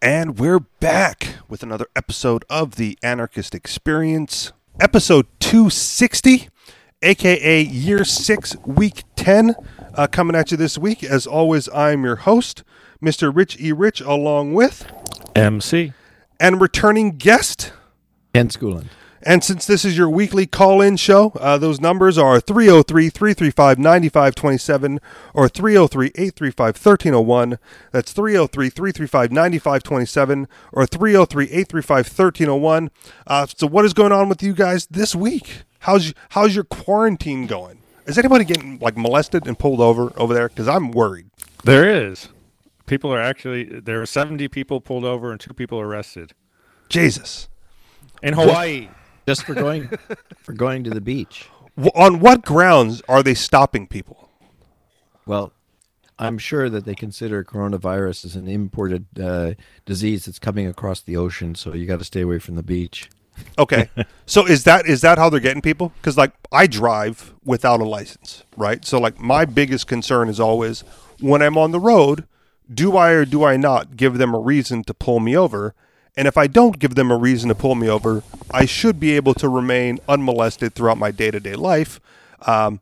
And we're back with another episode of the Anarchist Experience, episode 260, aka year six, week 10, uh, coming at you this week. As always, I'm your host, Mr. Rich E. Rich, along with MC. and returning guest. Ken Schoolland. And since this is your weekly call in show, uh, those numbers are 303 335 9527 or 303 835 1301. That's 303 335 9527 or 303 835 1301. Uh, So, what is going on with you guys this week? How's, how's your quarantine going? Is anybody getting like molested and pulled over over there? Because I'm worried. There is. People are actually there are 70 people pulled over and two people arrested Jesus. in Hawaii. Just for going for going to the beach. W- On what grounds are they stopping people? Well, I'm sure that they consider coronavirus as an imported uh, disease that's coming across the ocean, so you got to stay away from the beach. Okay. so is that is that how they're getting people? Because like I drive without a license, right? So like my biggest concern is always when I'm on the road, do I or do I not give them a reason to pull me over? And if I don't give them a reason to pull me over, I should be able to remain unmolested throughout my day to day life. Um,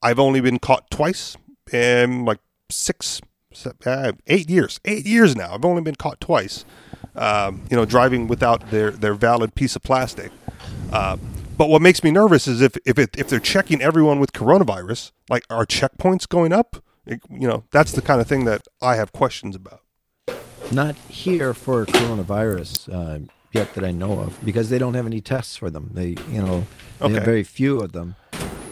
I've only been caught twice in like six, uh, eight years. Eight years now. I've only been caught twice. Um, you know, driving without their, their valid piece of plastic. Uh, but what makes me nervous is if if it, if they're checking everyone with coronavirus, like are checkpoints going up? It- you know, that's the kind of thing that I have questions about. Not here for coronavirus uh, yet that I know of, because they don't have any tests for them. They, you know, they Okay. have very few of them,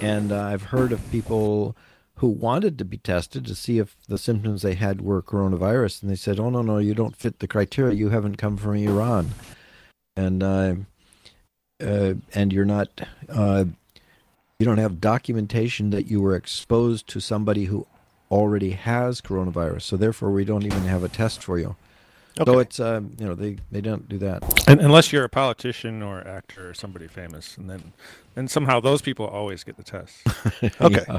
and uh, I've heard of people who wanted to be tested to see if the symptoms they had were coronavirus, and they said, "Oh no, no, you don't fit the criteria. You haven't come from Iran, and uh, uh, and you're not." Uh, you don't have documentation that you were exposed to somebody who already has coronavirus, so therefore we don't even have a test for you. Okay. So it's um, you know they they don't do that. Un unless you're a politician or actor or somebody famous and then and somehow those people always get the test. Okay. Yeah.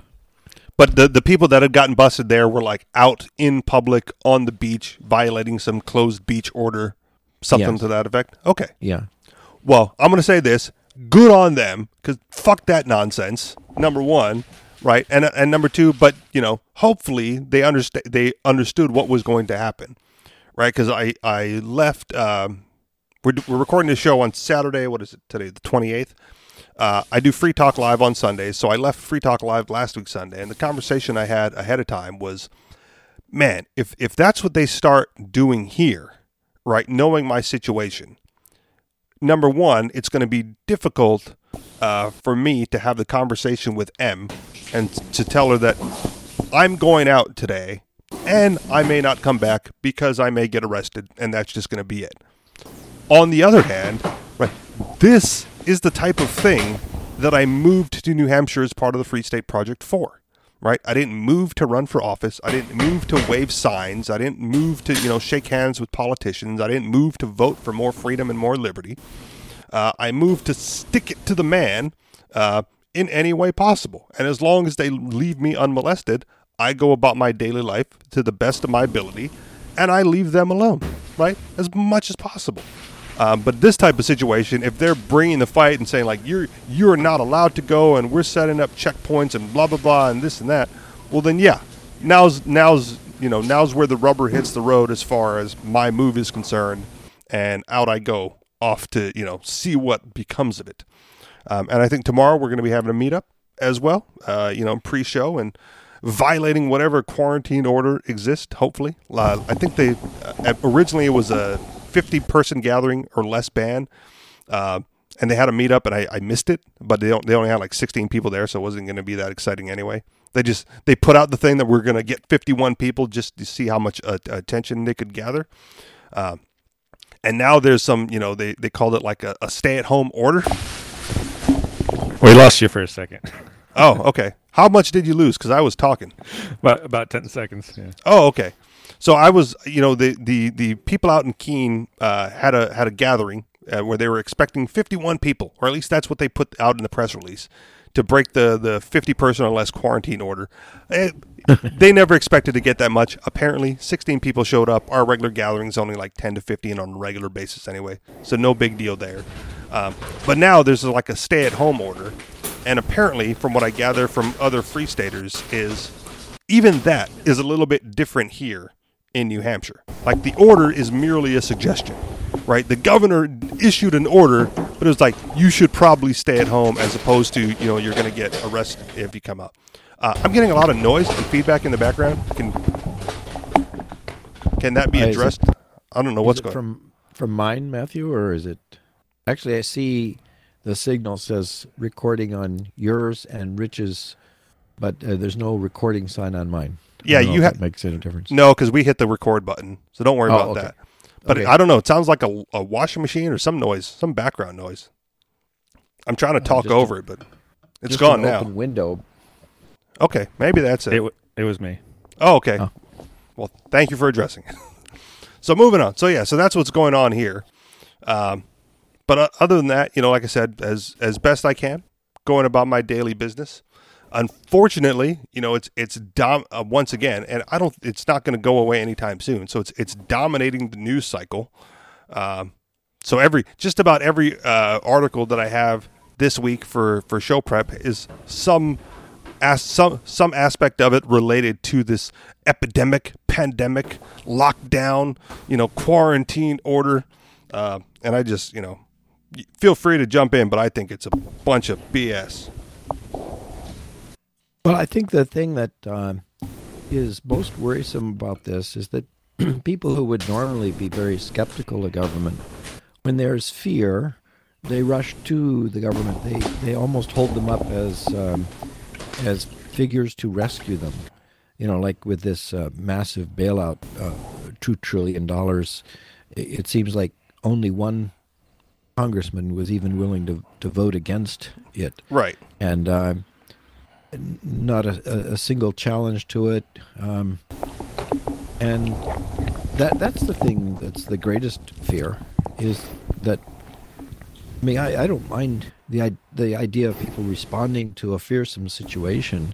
But the the people that had gotten busted there were like out in public on the beach violating some closed beach order, something Yes. to that effect. Okay. Yeah. Well, I'm going to say this: good on them, because fuck that nonsense. Number one, right, and and number two, but you know, hopefully they understand they understood what was going to happen, right? Because I I left. Um, we're we're recording this show on Saturday. What is it today? The 28th. Uh, I do Free Talk Live on Sundays, so I left Free Talk Live last week Sunday, and the conversation I had ahead of time was, man, if if that's what they start doing here, right, knowing my situation, number one, it's going to be difficult uh, for me to have the conversation with M and to tell her that I'm going out today and I may not come back because I may get arrested, and that's just going to be it. On the other hand, right, this is the type of thing that I moved to New Hampshire as part of the Free State Project for. Right? I didn't move to run for office. I didn't move to wave signs. I didn't move to, you know, shake hands with politicians. I didn't move to vote for more freedom and more liberty. Uh, I moved to stick it to the man uh, in any way possible. And as long as they leave me unmolested, I go about my daily life to the best of my ability and I leave them alone, right? As much as possible. Um, but this type of situation, if they're bringing the fight and saying like you're you're not allowed to go and we're setting up checkpoints and blah blah blah and this and that, well then yeah, now's now's you know now's where the rubber hits the road as far as my move is concerned, and out I go off to you know see what becomes of it. Um, and I think tomorrow we're going to be having a meetup as well, uh, you know, pre-show and violating whatever quarantine order exists. Hopefully, uh, I think they uh, originally it was a 50 person gathering or less ban, uh, and they had a meetup and I, I missed it, but they they only had like 16 people there, so it wasn't going to be that exciting anyway. They just they put out the thing that we're going to get 51 people just to see how much uh, attention they could gather. Uh, and now there's some, you know, they, they called it like a, a stay at home order. We lost you for a second. Oh, okay. How much did you lose? Because I was talking. About about 10 seconds. Yeah. Oh, okay. So I was, you know, the the the people out in Keene uh, had a had a gathering uh, where they were expecting 51 people, or at least that's what they put out in the press release, to break the the 50 person or less quarantine order. Eh, they never expected to get that much. Apparently, 16 people showed up. Our regular gathering is only like 10 to 15 on a regular basis anyway, so no big deal there. Um, but now there's like a stay at home order, and apparently, from what I gather from other free staters, is even that is a little bit different here in New Hampshire. Like the order is merely a suggestion, right? The governor issued an order, but it was like you should probably stay at home as opposed to you know you're going to get arrested if you come out. Uh, I'm getting a lot of noise and feedback in the background. Can can that be Uh, it- addressed? I don't know what's going. from from mine, Matthew, or is it? Actually, I see the signal says recording on yours and Rich's, but uh, there's no recording sign on mine. I Yeah, don't you if ha- makes any difference. No, because we hit the record button, so don't worry Oh, about okay. that. But Okay. I don't know. It sounds like a, a washing machine or some noise, some background noise. I'm trying to talk just a- over it, but it's Just gone an now. Open window. Okay, maybe that's it. It, w- it was me. Oh, okay. Oh. Well, thank you for addressing it. so moving on. So yeah, so that's what's going on here. Um, but uh, other than that, you know, like I said, as as best I can, going about my daily business. Unfortunately, you know, it's it's dom- uh, once again, and I don't. It's not going to go away anytime soon. So it's it's dominating the news cycle. Um, so every just about every uh, article that I have this week for for show prep is some as some some aspect of it related to this epidemic, pandemic, lockdown, you know, quarantine order, uh, and I just you know feel free to jump in, but I think it's a bunch of BS. Well, I think the thing that um, is most worrisome about this is that people who would normally be very skeptical of government, when there's fear, they rush to the government. They they almost hold them up as um, as figures to rescue them. You know, like with this uh, massive bailout, uh, two trillion dollars. It, it seems like only one congressman was even willing to to vote against it Right. and n- not a, a, a single challenge to it. Um, and that that's the thing that's the greatest fear is that. I mean, I, I don't mind the the idea of people responding to a fearsome situation,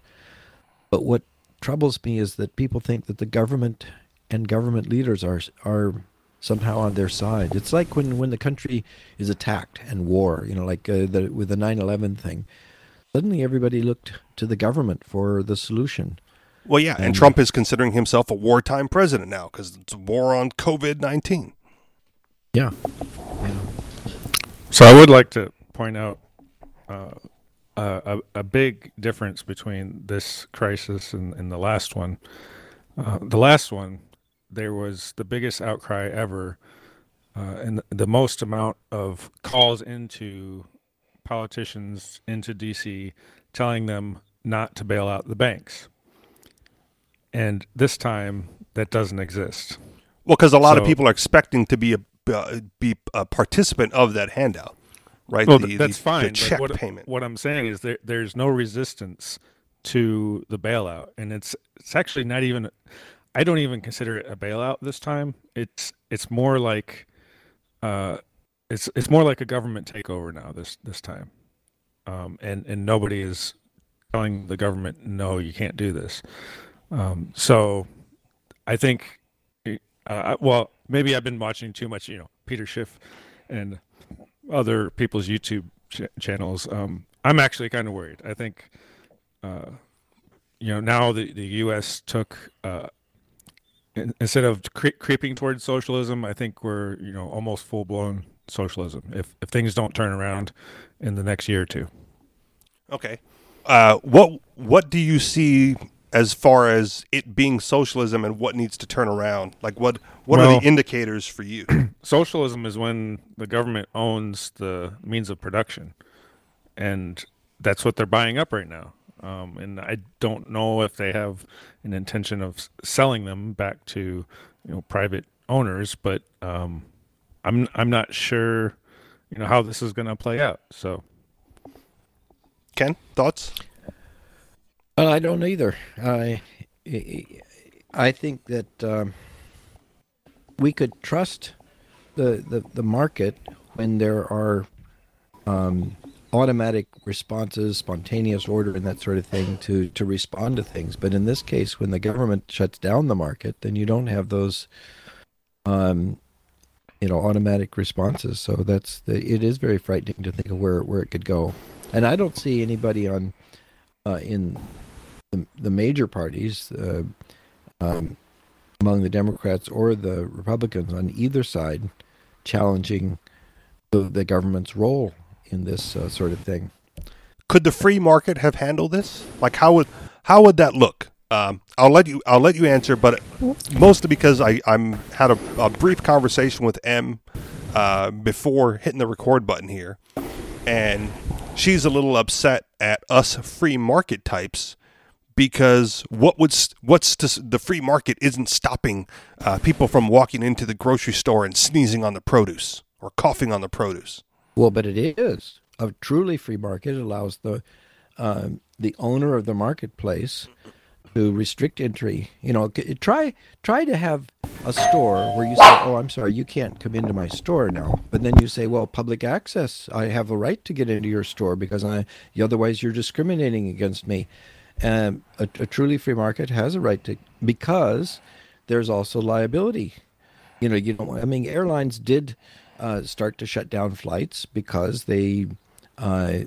but what troubles me is that people think that the government and government leaders are are somehow on their side. It's like when, when the country is attacked and war, you know, like uh, the, with the 9/11 thing. Suddenly, everybody looked to the government for the solution. Well, yeah, and And- Trump is considering himself a wartime president now because it's a war on COVID nineteen. Yeah, So I would like to point out uh, a, a, a big difference between this crisis and, and the last one. Uh, the last one, there was the biggest outcry ever, uh, and the, most amount of calls into politicians into DC telling them not to bail out the banks. And this time, that doesn't exist. Well, because a lot of people are expecting to be a uh, be a participant of that handout, right? Well, The- that's the- fine. The check what, payment. What I'm saying is there, there's no resistance to the bailout, and it's it's actually not even. I don't even consider it a bailout this time. It's it's more like, uh, it's it's more like a government takeover now this this time, um, and and nobody is telling the government no, you can't do this. Um, so, I think, uh, well, maybe I've been watching too much, you know, Peter Schiff and other people's YouTube ch- channels. Um, I'm actually kind of worried. I think, uh, you know, now the, the U.S. took, uh, instead of cre- creeping towards socialism, I think we're, you know, almost full blown socialism if, if things don't turn around in the next year or two. Okay. Uh, what what do you see as far as it being socialism and what needs to turn around? Like what what are the indicators for you? Socialism is when the government owns the means of production, and that's what they're buying up right now. Um, and I don't know if they have an intention of selling them back to you know private owners, but um, I'm I'm not sure you know how this is going to play out. So Ken, thoughts? Well, I don't either. I, I think that um, we could trust the, the, the market when there are um, automatic responses, spontaneous order, and that sort of thing to to respond to things. But in this case, when the government shuts down the market, then you don't have those, um, you know, automatic responses. So that's the, it is very frightening to think of where where it could go. And I don't see anybody on uh, in the, the major parties. Uh, um, among the Democrats or the Republicans on either side challenging the, the government's role in this uh, sort of thing. Could the free market have handled this? Like how would how would that look? Um, I'll let you I'll let you answer, but mostly because I I'm had a, a brief conversation with M uh, before hitting the record button here, and she's a little upset at us free market types because what would what's to, the free market isn't stopping uh, people from walking into the grocery store and sneezing on the produce or coughing on the produce. Well, but it is a truly free market. It allows the uh, the owner of the marketplace to restrict entry. You know, try try to have a store where you say, "Oh, I'm sorry, you can't come into my store now," but then you say, "Well, public access. I have a right to get into your store because I, otherwise you're discriminating against me." Um, a, a, truly free market has a right to because there's also liability. You know, you know. I mean, airlines did uh, start to shut down flights because they uh,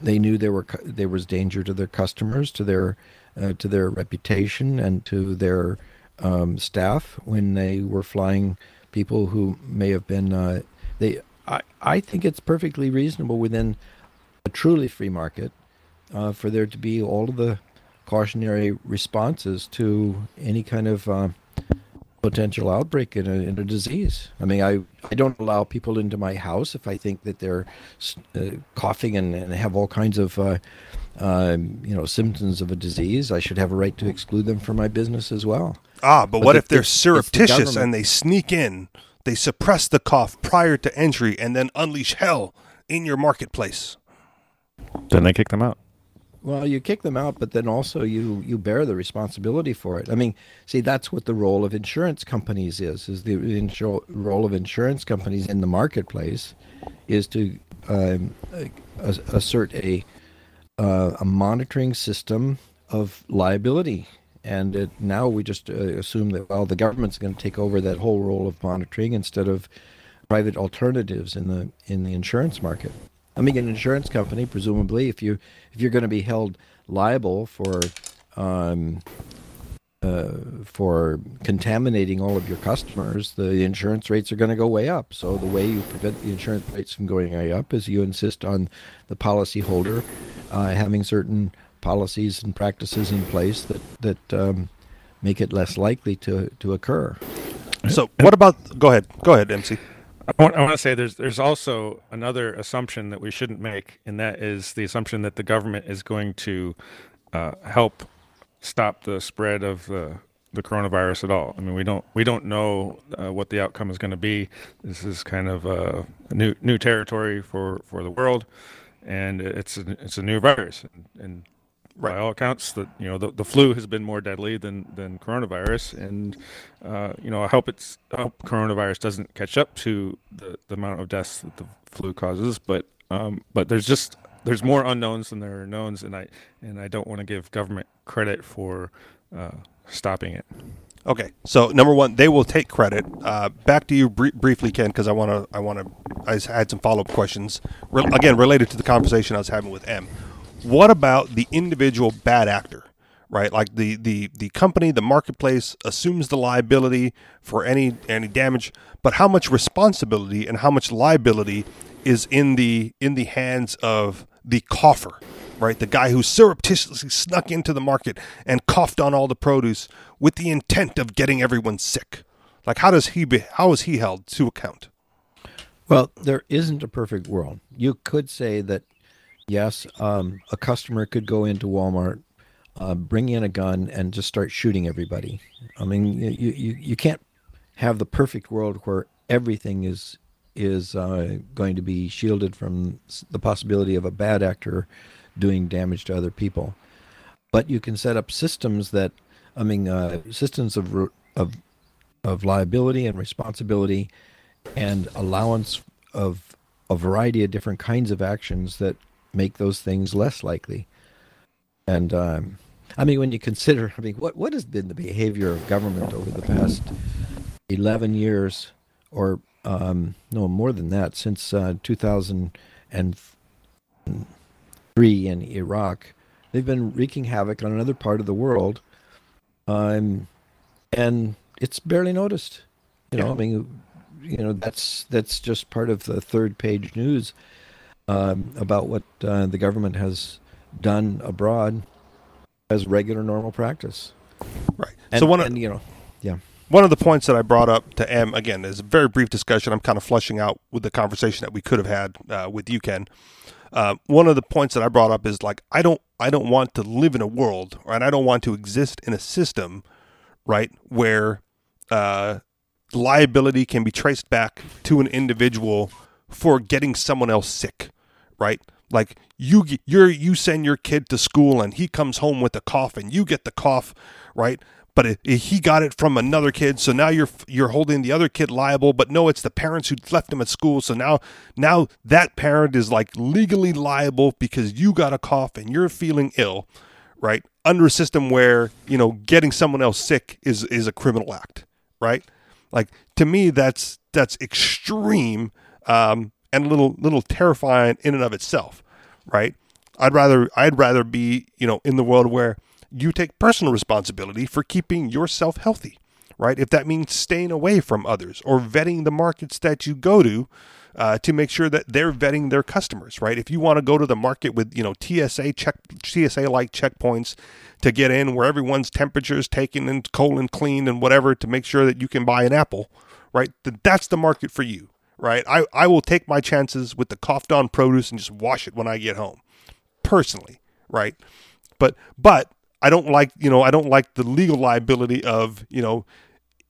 they knew there were there was danger to their customers, to their uh, to their reputation, and to their um, staff when they were flying people who may have been uh, they. I I think it's perfectly reasonable within a truly free market uh, for there to be all of the cautionary responses to any kind of uh, potential outbreak in a, in a disease. I mean, I, I don't allow people into my house if I think that they're uh, coughing and, and have all kinds of uh, um, you know symptoms of a disease. I should have a right to exclude them from my business as well. Ah, but, but what the, if they're surreptitious the and they sneak in, they suppress the cough prior to entry, and then unleash hell in your marketplace? Then they kick them out. Well, you kick them out, but then also you you bear the responsibility for it. I mean, see, that's what the role of insurance companies is. Is the insur- role of insurance companies in the marketplace is to um, assert a uh, a monitoring system of liability. And it, now we just uh, assume that well, the government's going to take over that whole role of monitoring instead of private alternatives in the in the insurance market. I mean, an insurance company, presumably, if you if you're going to be held liable for um, uh, for contaminating all of your customers, the insurance rates are going to go way up. So the way you prevent the insurance rates from going way up is you insist on the policyholder uh, having certain policies and practices in place that that um, make it less likely to to occur. So, what about? Go ahead. Go ahead, MC. I want, I want to say there's there's also another assumption that we shouldn't make, and that is the assumption that the government is going to uh, help stop the spread of the the coronavirus at all. I mean, we don't we don't know uh, what the outcome is going to be. This is kind of uh, a new new territory for, for the world, and it's a, it's a new virus, and, and right. by all accounts, that you know the, the flu has been more deadly than than coronavirus, and uh, you know I hope it's I hope coronavirus doesn't catch up to the, the amount of deaths that the flu causes, but um, but there's just there's more unknowns than there are knowns, and I and I don't want to give government credit for uh, stopping it. Okay, so number one, they will take credit. Uh, back to you br- briefly, Ken, because I want to. I want to. I had some follow up questions, Re- again related to the conversation I was having with M. What about the individual bad actor? Right, like the, the, the company, the marketplace assumes the liability for any any damage, but how much responsibility and how much liability is in the in the hands of the cougher, right? The guy who surreptitiously snuck into the market and coughed on all the produce with the intent of getting everyone sick. Like, how does he be? How is he held to account? Well, there isn't a perfect world. You could say that Yes, um, a customer could go into Walmart, uh, bring in a gun, and just start shooting everybody. I mean, you, you, you can't have the perfect world where everything is is uh, going to be shielded from the possibility of a bad actor doing damage to other people. But you can set up systems that, I mean, uh, systems of of of liability and responsibility and allowance of a variety of different kinds of actions that make those things less likely. And um, I mean, when you consider, I mean, what what has been the behavior of government over the past eleven years, or um, no more than that, since uh, two thousand and three in Iraq, they've been wreaking havoc on another part of the world, um, and it's barely noticed. You know. I mean, you know, that's that's just part of the third page news um, about what uh, the government has done abroad as regular normal practice. Right. And, so one of, you know, yeah, one of the points that I brought up to M again is a very brief discussion. I'm kind of flushing out with the conversation that we could have had uh, with you, Ken. Uh, one of the points that I brought up is like I don't I don't want to live in a world, and I don't want to exist in a system, right, where uh, liability can be traced back to an individual for getting someone else sick, right? Like you you're you send your kid to school and he comes home with a cough and you get the cough, right? But it, it- he got it from another kid, so now you're you're holding the other kid liable. But no, it's the parents who left him at school. So now now that parent is like legally liable because you got a cough and you're feeling ill, right? Under a system where you know getting someone else sick is is a criminal act, right? Like to me, that's that's extreme um, and a little little terrifying in and of itself, right? I'd rather I'd rather be you know in the world where you take personal responsibility for keeping yourself healthy, right? If that means staying away from others or vetting the markets that you go to uh, to make sure that they're vetting their customers, right? If you want to go to the market with you know TSA check TSA like checkpoints to get in where everyone's temperature is taken and colon cleaned and whatever to make sure that you can buy an apple, right? That's the market for you, right? I, I will take my chances with the coughed on produce and just wash it when I get home, personally, right? But but I don't like you know I don't like the legal liability of you know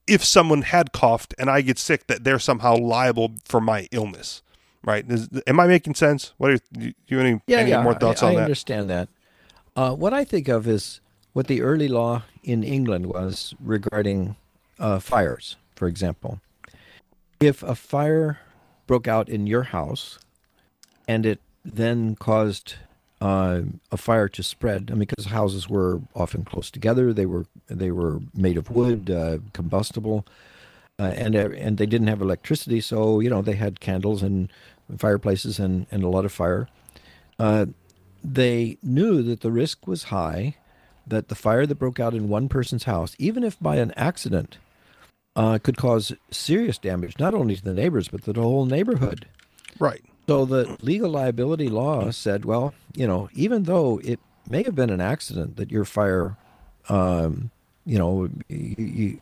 if someone had coughed and I get sick that they're somehow liable for my illness, right? Is, am I making sense? What are do you have any, yeah, any yeah. more thoughts I, on I that? I understand that. Uh, what I think of is what the early law in England was regarding uh, fires, for example. If a fire broke out in your house and it then caused uh, a fire to spread, I mean, because houses were often close together, they were they were made of wood, uh, combustible, uh, and uh, and they didn't have electricity, so you know they had candles and fireplaces and, and a lot of fire. Uh, they knew that the risk was high, that the fire that broke out in one person's house, even if by an accident, uh, could cause serious damage not only to the neighbors but to the whole neighborhood. right. So the legal liability law said, well, you know, even though it may have been an accident that your fire, um, you know, you,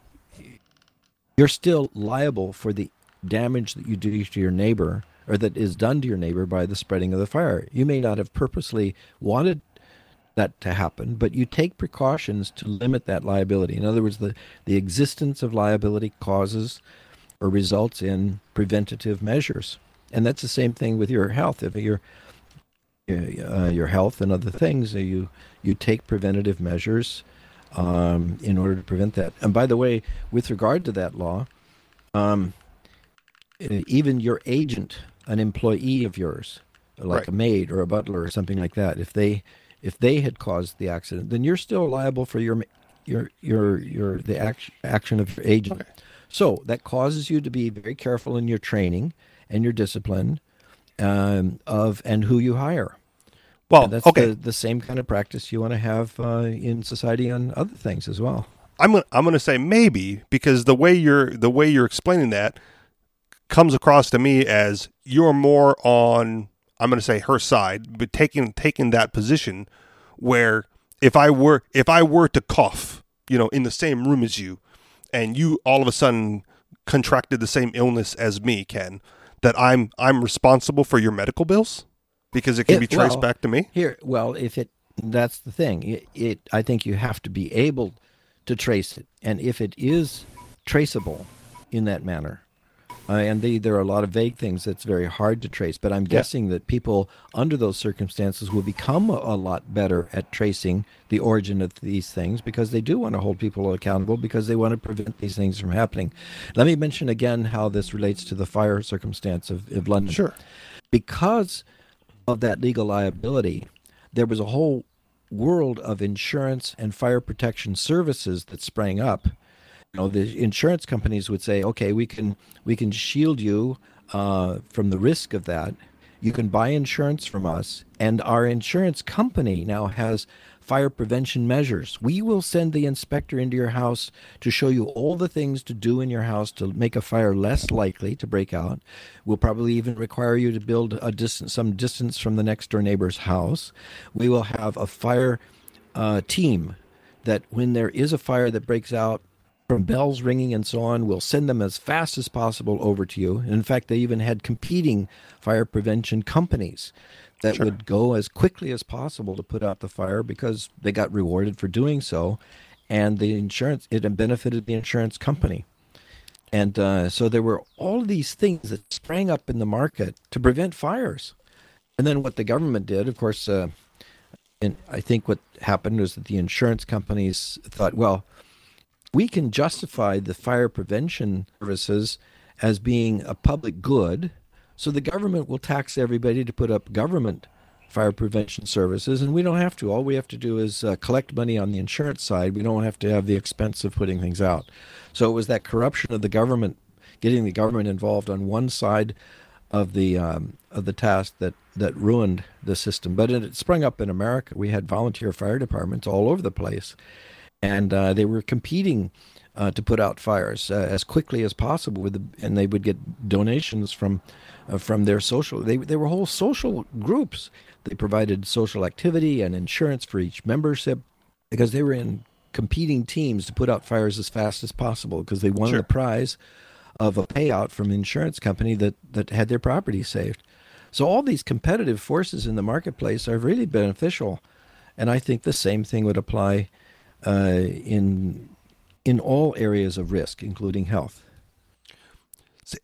you're still liable for the damage that you do to your neighbor or that is done to your neighbor by the spreading of the fire. You may not have purposely wanted that to happen, but you take precautions to limit that liability. In other words, the, the existence of liability causes or results in preventative measures. And that's the same thing with your health. If your uh, your health and other things, uh, you you take preventative measures um, in order to prevent that. And by the way, with regard to that law, um, even your agent, an employee of yours, like Right. a maid or a butler or something like that, if they if they had caused the accident, then you're still liable for your your your your the act, action of your agent. So that causes you to be very careful in your training and your discipline um, of and who you hire. Well, And that's okay. the, the same kind of practice you want to have uh, in society on other things as well. I'm gonna I'm gonna say maybe because the way you're the way you're explaining that comes across to me as you're more on I'm gonna say her side, but taking taking that position where if I were if I were to cough, you know, in the same room as you, and you all of a sudden contracted the same illness as me, Ken, that I'm I'm responsible for your medical bills because it can It- be traced well, back to me. Here, well, if it that's the thing. It, it I think you have to be able to trace it, and if it is traceable in that manner, Uh, and they, there are a lot of vague things that's very hard to trace. But I'm guessing that people under those circumstances will become a, a lot better at tracing the origin of these things because they do want to hold people accountable because they want to prevent these things from happening. Let me mention again how this relates to the fire circumstance of, of London. Sure. Because of that legal liability, there was a whole world of insurance and fire protection services that sprang up know the insurance companies would say okay we can we can shield you uh, from the risk of that. You can buy insurance from us and our insurance company now has fire prevention measures. We will send the inspector into your house to show you all the things to do in your house to make a fire less likely to break out. We'll probably even require you to build a distance some distance from the next door neighbor's house. We will have a fire uh, team that when there is a fire that breaks out from bells ringing and so on. We'll send them as fast as possible over to you. In fact, they even had competing fire prevention companies that Sure. would go as quickly as possible to put out the fire because they got rewarded for doing so, and the insurance it benefited the insurance company. And uh, so there were all these things that sprang up in the market to prevent fires. And then what the government did, of course, uh, and I think what happened was that the insurance companies thought, well, we can justify the fire prevention services as being a public good, so the government will tax everybody to put up government fire prevention services, and we don't have to. All we have to do is uh, collect money on the insurance side. We don't have to have the expense of putting things out. So it was that corruption of the government, getting the government involved on one side of the um, of the task that that ruined the system. But it, sprung up in America. We had volunteer fire departments all over the place, and uh, they were competing uh, to put out fires uh, as quickly as possible with the, and they would get donations from uh, from their social they they were whole social groups they provided social activity and insurance for each membership because they were in competing teams to put out fires as fast as possible because they won Sure. the prize of a payout from an insurance company that that had their property saved so all these competitive forces in the marketplace are really beneficial and i think the same thing would apply uh, in in all areas of risk, including health.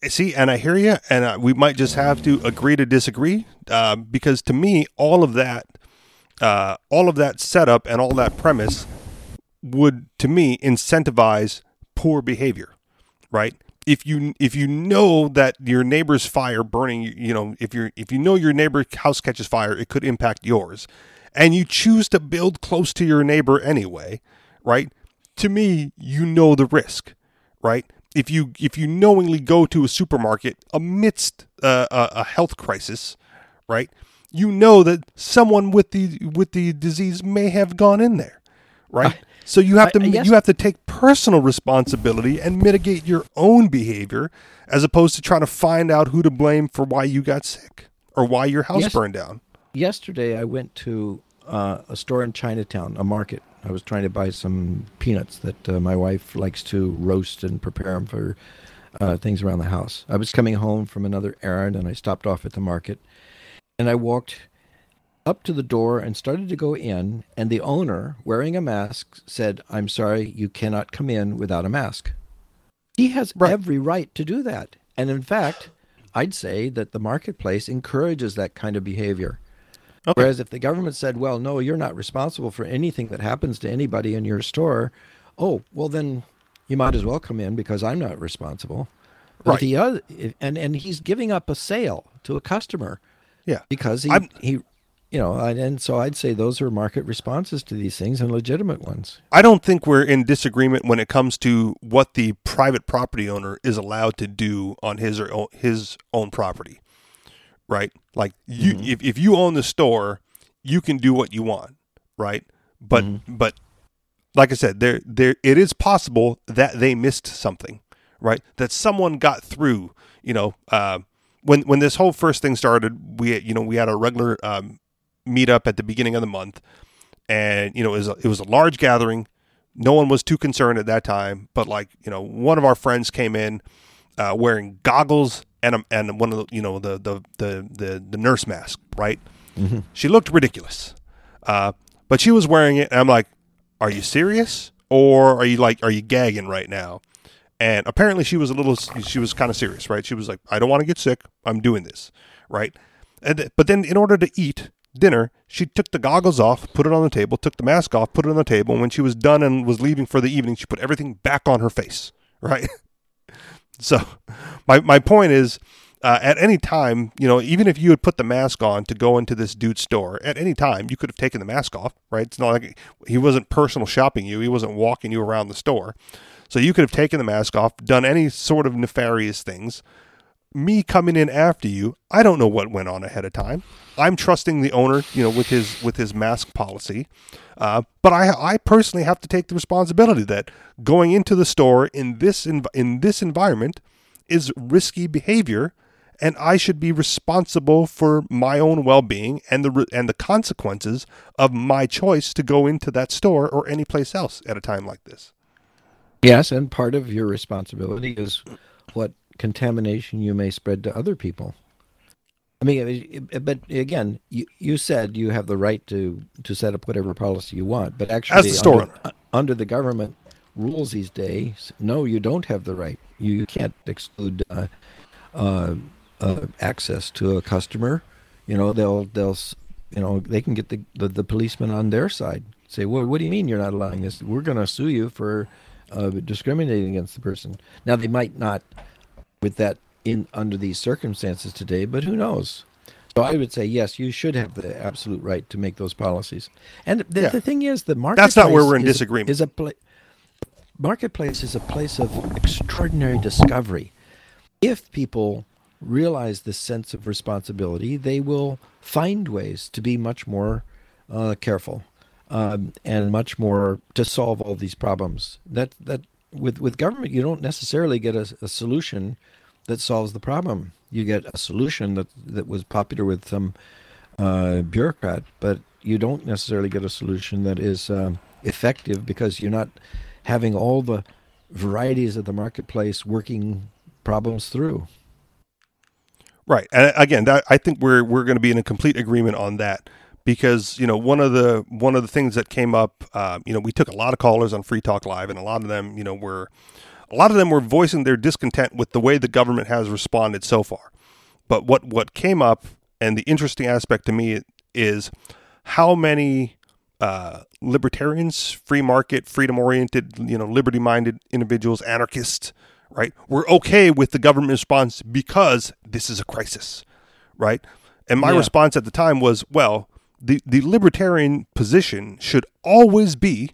See, and I hear you, and uh, we might just have to agree to disagree uh, because to me, all of that, uh, all of that setup and all that premise would, to me, incentivize poor behavior, right? If you if you know that your neighbor's fire burning, you- you know, if you're if you know your neighbor's house catches fire, it could impact yours, and you choose to build close to your neighbor anyway, right? To me, you know the risk, right? If you if you knowingly go to a supermarket amidst uh, a, a health crisis, right? You know that someone with the with the disease may have gone in there, right? so you have I- to I you have to take personal responsibility and mitigate your own behavior as opposed to trying to find out who to blame for why you got sick or why your house Yes. burned down. Yesterday, I went to uh, a store in Chinatown, a market. I was trying to buy some peanuts that uh, my wife likes to roast and prepare them for uh, things around the house. I was coming home from another errand, and I stopped off at the market, and I walked up to the door and started to go in, and the owner, wearing a mask, said, "I'm sorry, you cannot come in without a mask." He has Right. every right to do that. And in fact, I'd say that the marketplace encourages that kind of behavior. Okay. Whereas if the government said, well, no, you're not responsible for anything that happens to anybody in your store, oh, well, then you might as well come in because I'm not responsible. But Right. if he oth- if- and, and he's giving up a sale to a customer Yeah. because he, I'm- he you know, and, and so I'd say those are market responses to these things and legitimate ones. I don't think we're in disagreement when it comes to what the private property owner is allowed to do on his or own, his own property, right? Like you, if, if you own the store, you can do what you want, right? But but like I said, there there it is possible that they missed something, right? That someone got through. You know, uh, when when this whole first thing started, we you know we had a regular um, meetup at the beginning of the month, and you know it was a, it was a large gathering. No one was too concerned at that time, but like you know, one of our friends came in uh, wearing goggles and and one of the you know the the the the, the nurse mask, right? She looked ridiculous, uh, but she was wearing it, and I'm like, "Are you serious, or are you like are you gagging right now?" and apparently she was a little she was kind of serious, right? She was like, "I don't want to get sick. I'm doing this." Right? And but then in order to eat dinner, she took the goggles off, put it on the table, took the mask off, put it on the table, and when she was done and was leaving for the evening, she put everything back on her face, right? so my my point is uh, at any time, you know, even if you had put the mask on to go into this dude's store, at any time you could have taken the mask off, right? It's not like he wasn't personal shopping you, he wasn't walking you around the store. So you could have taken the mask off, done any sort of nefarious things. Me coming in after you, I don't know what went on ahead of time. I'm trusting the owner, you know, with his with his mask policy. Uh, but I I personally have to take the responsibility that going into the store in this in, in this environment is risky behavior and I should be responsible for my own well-being and the and the consequences of my choice to go into that store or any place else at a time like this. Yes, and part of your responsibility is what contamination you may spread to other people. I mean, but again, you, you said you have the right to, to set up whatever policy you want, but actually, As the store under, under the government rules these days, no, you don't have the right. You can't exclude uh, uh, uh, access to a customer, you know, they'll they'll you know they can get the, the, the policeman on their side. Say, well, what do you mean you're not allowing this? We're going to sue you for uh, discriminating against the person. Now they might not with that in under these circumstances today, but who knows? So I would say yes, you should have the absolute right to make those policies. And the, Yeah. the thing is, the market That's not where we're in disagreement. Is a pla- marketplace is a place of extraordinary discovery. If people realize this sense of responsibility, they will find ways to be much more uh, careful um, and much more to solve all these problems. That that with with government, you don't necessarily get a, a solution that solves the problem. You get a solution that that was popular with some uh, bureaucrat, but you don't necessarily get a solution that is um, effective because you're not having all the varieties of the marketplace working problems through. Right, and again, that, I think we're we're going to be in a complete agreement on that because you know one of the one of the things that came up, uh, you know, we took a lot of callers on Free Talk Live, and a lot of them, you know, were a lot of them were voicing their discontent with the way the government has responded so far. But what what came up, and the interesting aspect to me is how many uh, libertarians, free market, freedom oriented, you know, liberty minded individuals, anarchists, right? We're okay with the government response because this is a crisis, right? And my Yeah. response at the time was, well, the, the libertarian position should always be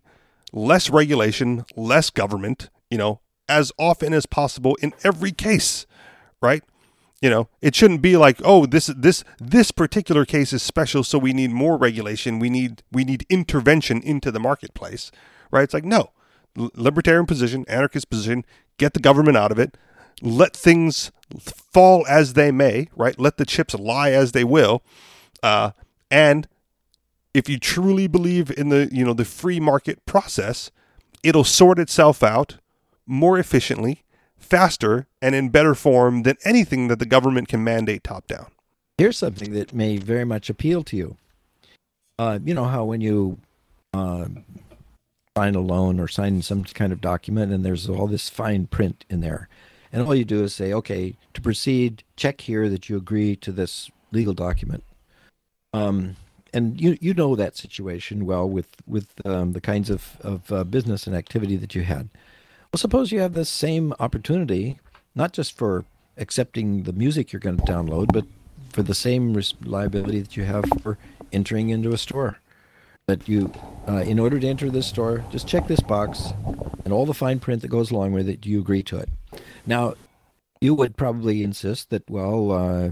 less regulation, less government, you know, as often as possible in every case, right? You know, it shouldn't be like, oh, this this this particular case is special, so we need more regulation. We need we need intervention into the marketplace, right? It's like no, libertarian position, anarchist position, get the government out of it, let things fall as they may, right? Let the chips lie as they will, uh, and if you truly believe in the you know the free market process, it'll sort itself out more efficiently, faster, and in better form than anything that the government can mandate top down. Here's something that may very much appeal to you. Uh, you know how when you uh, sign a loan or sign some kind of document, and there's all this fine print in there, and all you do is say, "Okay, to proceed, check here that you agree to this legal document." Um, and you you know that situation well with with um, the kinds of of uh, business and activity that you had. Well, suppose you have the same opportunity, not just for accepting the music you're going to download, but for the same liability that you have for entering into a store. That you, uh, in order to enter this store, just check this box and all the fine print that goes along with it. Do you agree to it? Now, you would probably insist that, well, uh,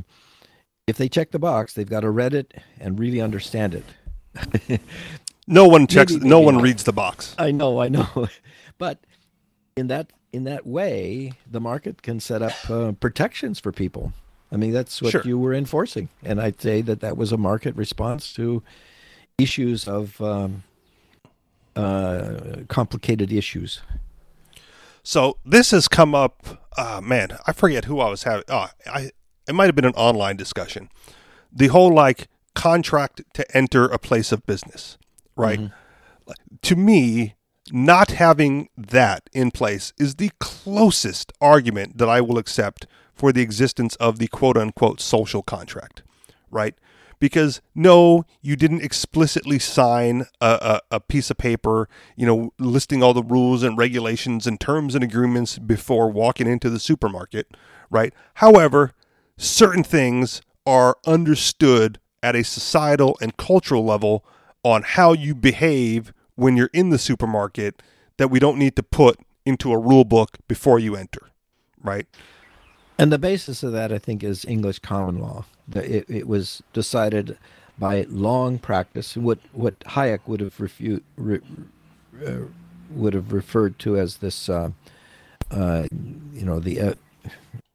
if they check the box, they've got to read it and really understand it. No one checks. Maybe- no maybe one not. reads the box. I know, I know, but in that in that way, the market can set up uh, protections for people. I mean, that's what Sure. you were enforcing, and I'd say that that was a market response to issues of um, uh, complicated issues. So this has come up. Uh, man, I forget who I was having. Oh, I it might have been an online discussion. The whole like contract to enter a place of business, right? Mm-hmm. To me, not having that in place is the closest argument that I will accept for the existence of the quote unquote social contract, right? Because no, you didn't explicitly sign a, a, a, piece of paper, you know, listing all the rules and regulations and terms and agreements before walking into the supermarket, right? However, certain things are understood at a societal and cultural level on how you behave when you're in the supermarket that we don't need to put into a rule book before you enter, right? And the basis of that, I think, is English common law. It, it was decided by long practice, what what Hayek would have refute, re, uh, would have referred to as this, uh, uh, you know, the uh,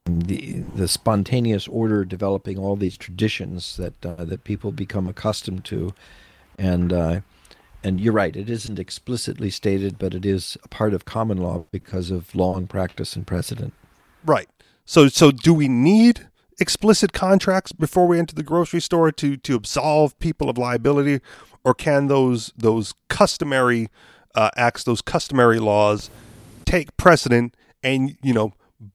the the spontaneous order developing all these traditions that uh, that people become accustomed to, and uh, and you're right, it isn't explicitly stated, but it is a part of common law because of long practice and precedent. Right. So so do we need explicit contracts before we enter the grocery store to to absolve people of liability, or can those those customary uh, acts, those customary laws, take precedent and you know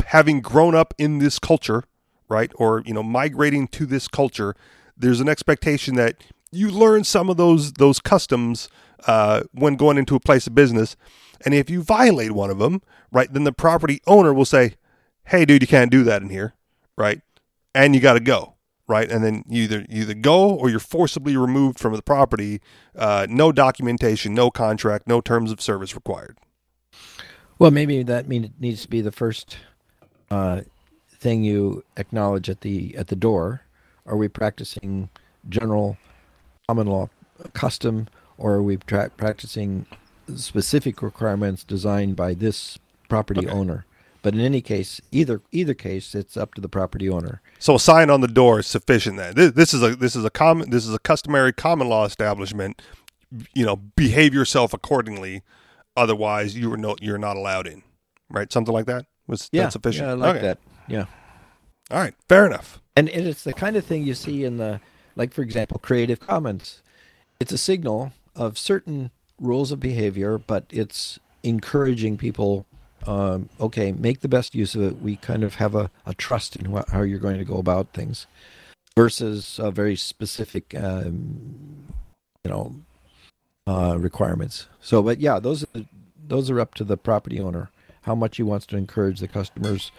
having grown up in this culture, right, or you know, migrating to this culture, there's an expectation that you learn some of those those customs uh, when going into a place of business, and if you violate one of them, right, then the property owner will say, "Hey, dude, you can't do that in here," right, and you got to go, right, and then you either you either go or you're forcibly removed from the property. Uh, no documentation, no contract, no terms of service required. Well, maybe that mean it needs to be the first uh, thing you acknowledge at the at the door? Are we practicing general common law custom, or are we tra- practicing specific requirements designed by this property okay. owner? But in any case, either either case, it's up to the property owner. So a sign on the door is sufficient. Then this, this is a this is a common this is a customary common law establishment. You know, behave yourself accordingly. Otherwise, you are no you're not allowed in. Right, something like that. Was yeah, that sufficient? Yeah, I like okay. that. Yeah. All right, fair enough. And, it's the kind of thing you see in the, like for example, Creative Commons. It's a signal of certain rules of behavior, but it's encouraging people. Um, okay, make the best use of it. We kind of have a, a trust in what, how you're going to go about things, versus a very specific, um, you know, uh, requirements. So, but yeah, those are, those are up to the property owner how much he wants to encourage the customers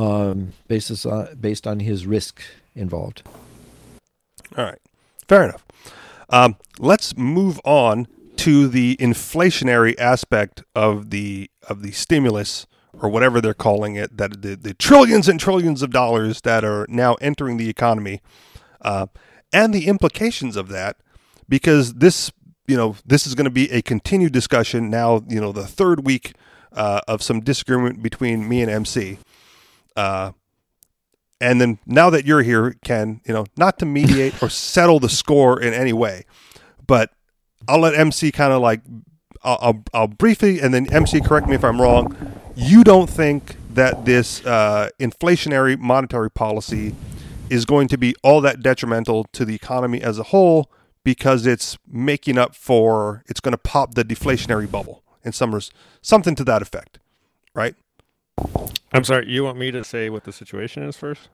um, basis on, based on his risk involved. All right, fair enough. Um, let's move on to the inflationary aspect of the of the stimulus or whatever they're calling it that the, the trillions and trillions of dollars that are now entering the economy uh, and the implications of that because this you know this is going to be a continued discussion now you know the third week uh, of some disagreement between me and MC. Uh, and then now that you're here, Ken, you know, not to mediate or settle the score in any way, but I'll let MC kind of like, I'll, I'll, I'll, briefly, and then MC, correct me if I'm wrong. You don't think that this uh, inflationary monetary policy is going to be all that detrimental to the economy as a whole because it's making up for, it's going to pop the deflationary bubble in Summers, something to that effect, right? I'm sorry, you want me to say what the situation is first?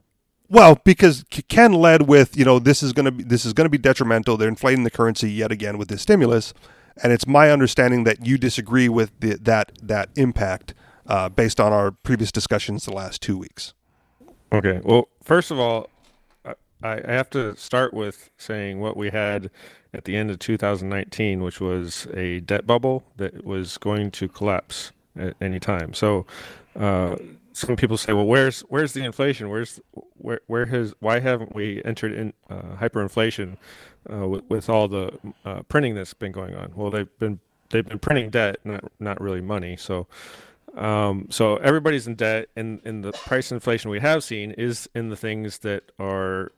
Well, because Ken led with, you know, this is going to be this is going to be detrimental. They're inflating the currency yet again with this stimulus, and it's my understanding that you disagree with the, that that impact uh, based on our previous discussions the last two weeks. Okay. Well, first of all, I, I have to start with saying what we had at the end of 2019, which was a debt bubble that was going to collapse at any time. So, uh, some people say, "Well, where's where's the inflation? Where's where where has why haven't we entered in uh, hyperinflation uh, with, with, all the uh, printing that's been going on?" Well, they've been they've been printing debt, not not really money. So, um, so everybody's in debt, and, and the price inflation we have seen is in the things that are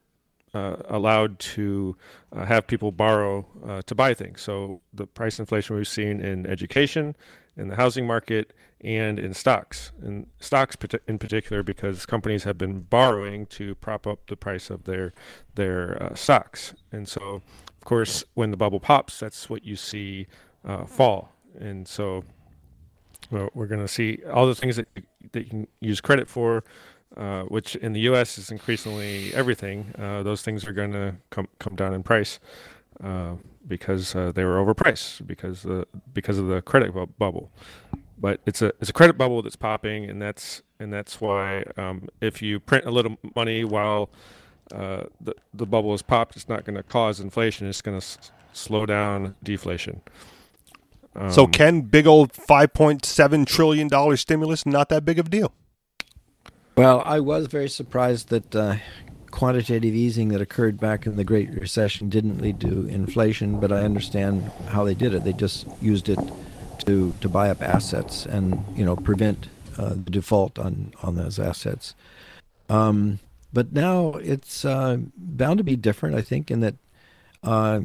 uh, allowed to uh, have people borrow uh, to buy things. So the price inflation we've seen in education, in the housing market, and in stocks. In stocks in particular, because companies have been borrowing to prop up the price of their their uh, stocks. And so, of course, when the bubble pops, that's what you see uh, fall. and so well, we're going to see all the things that that you can use credit for, uh, which in the U.S. is increasingly everything. Uh, those things are going to come come down in price uh, because uh, they were overpriced because the because of the credit bu- bubble. But it's a it's a credit bubble that's popping, and that's and that's why um, if you print a little money while uh, the the bubble is popped, it's not going to cause inflation. It's going to s- slow down deflation. so Um, Ken, big old five point seven trillion dollar stimulus, not that big of a deal. Well, I was very surprised that uh, quantitative easing that occurred back in the Great Recession didn't lead to inflation, but I understand how they did it. They just used it to to buy up assets and you know prevent uh, the default on on those assets. Um, but now it's uh, bound to be different, I think, in that uh,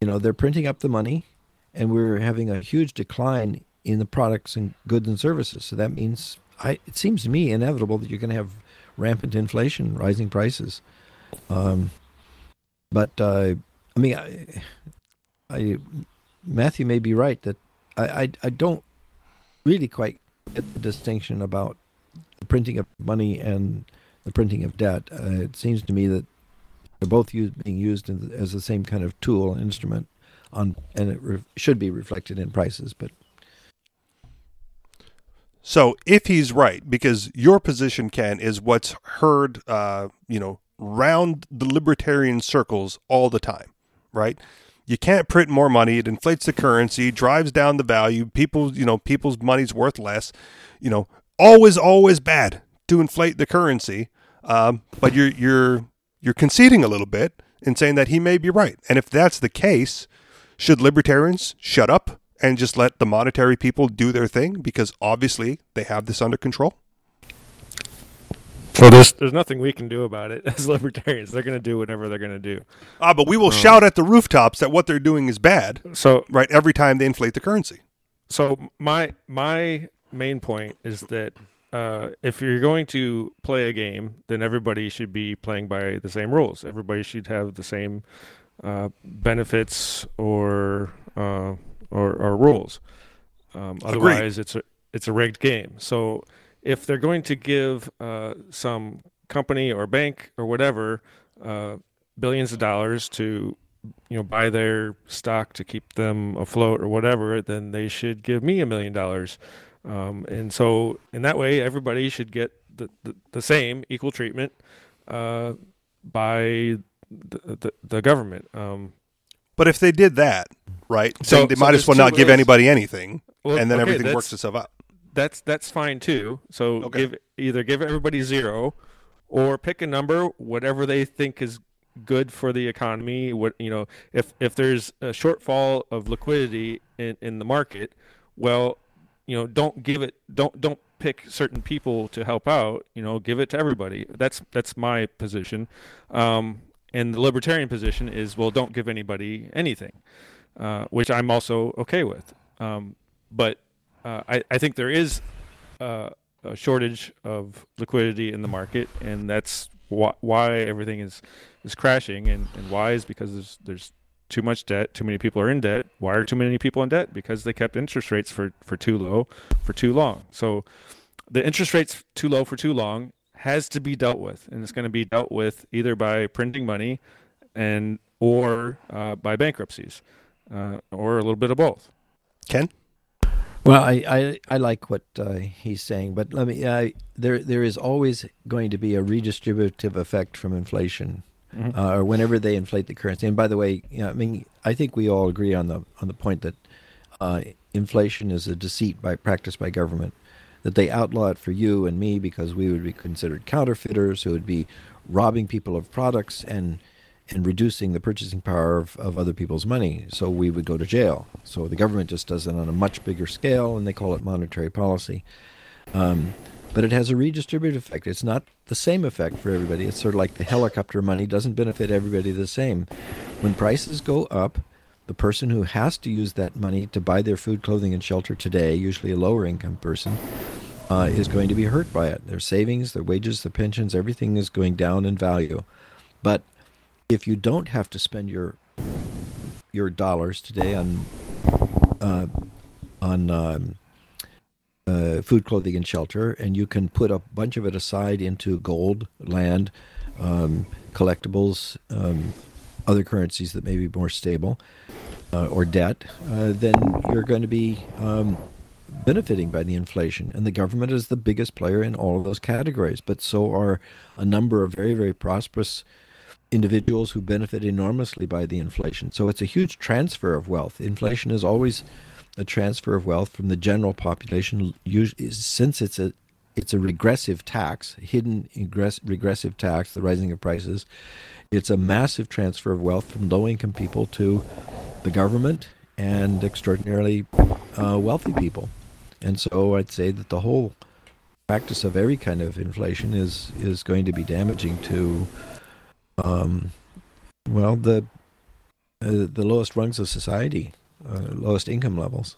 you know they're printing up the money, and we're having a huge decline in the products and goods and services. So that means I, it seems to me inevitable that you're going to have rampant inflation, rising prices. Um, but uh, I mean, I, I, Matthew may be right that I, I, I don't really quite get the distinction about the printing of money and the printing of debt. Uh, it seems to me that they're both used, being used as the same kind of tool and instrument, on and it re- should be reflected in prices. But So if he's right, because your position, Ken, is what's heard, uh, you know, round the libertarian circles all the time, right? You can't print more money; it inflates the currency, drives down the value. People, you know, people's money's worth less. You know, always, always bad to inflate the currency. Um, but you're you're you're conceding a little bit in saying that he may be right. And if that's the case, should libertarians shut up and just let the monetary people do their thing because obviously they have this under control? Well, there's there's nothing we can do about it as libertarians. They're going to do whatever they're going to do. Ah, but we will shout at the rooftops that what they're doing is bad, So right? Every time they inflate the currency. so my my main point is that uh, if you're going to play a game, then everybody should be playing by the same rules. Everybody should have the same uh, benefits or, uh, or or rules. Um, otherwise, it's a it's a rigged game. So if they're going to give uh, some company or bank or whatever uh, billions of dollars to you know buy their stock to keep them afloat or whatever, then they should give me a million dollars. Um, and so in that way, everybody should get the, the, the same equal treatment uh, by the, the, the government. Um, But if they did that, right, So- then they so might as well not give anybody anything, well, and then okay, everything works itself out. that's that's fine too. So Okay. give either give everybody zero, or pick a number, whatever they think is good for the economy. What you know, if if there's a shortfall of liquidity in, in the market, well, you know, don't give it. Don't don't pick certain people to help out. You know, give it to everybody. That's that's my position. Um, and the libertarian position is well, don't give anybody anything, uh, which I'm also okay with. Um, but uh, I, I think there is uh, a shortage of liquidity in the market, and that's wh- why everything is is crashing. And, and why is because there's there's too much debt. Too many people are in debt. Why are too many people in debt? Because they kept interest rates for for too low for too long. So the interest rates too low for too long has to be dealt with, and it's going to be dealt with either by printing money and or uh, by bankruptcies, uh, or a little bit of both. Ken, Well, I, I, I like what uh, he's saying, but let me. Uh, there there is always going to be a redistributive effect from inflation, Mhm. uh, or whenever they inflate the currency. And by the way, you know, I mean, I think we all agree on the on the point that uh, inflation is a deceit by practiced by government. That they outlaw it for you and me because we would be considered counterfeiters who would be robbing people of products and and reducing the purchasing power of, of other people's money. So we would go to jail. So the government just does it on a much bigger scale, and they call it monetary policy. Um, but it has a redistributive effect. It's not the same effect for everybody. It's sort of like the helicopter money doesn't benefit everybody the same. When prices go up, the person who has to use that money to buy their food, clothing, and shelter today, usually a lower income person, uh, is going to be hurt by it. Their savings, their wages, their pensions, everything is going down in value. But if you don't have to spend your your dollars today on uh, on um, uh, food, clothing, and shelter, and you can put a bunch of it aside into gold, land, um, collectibles, um, other currencies that may be more stable, uh, or debt, uh, then you're going to be um, benefiting by the inflation. And the government is the biggest player in all of those categories, but so are a number of very, very prosperous individuals who benefit enormously by the inflation. So it's a huge transfer of wealth. Inflation is always a transfer of wealth from the general population, since it's a it's a regressive tax, hidden regressive tax, the rising of prices. It's a massive transfer of wealth from low income people to the government and extraordinarily uh, wealthy people. And so I'd say that the whole practice of every kind of inflation is is going to be damaging to, um, well, the uh, the lowest rungs of society, uh, lowest income levels.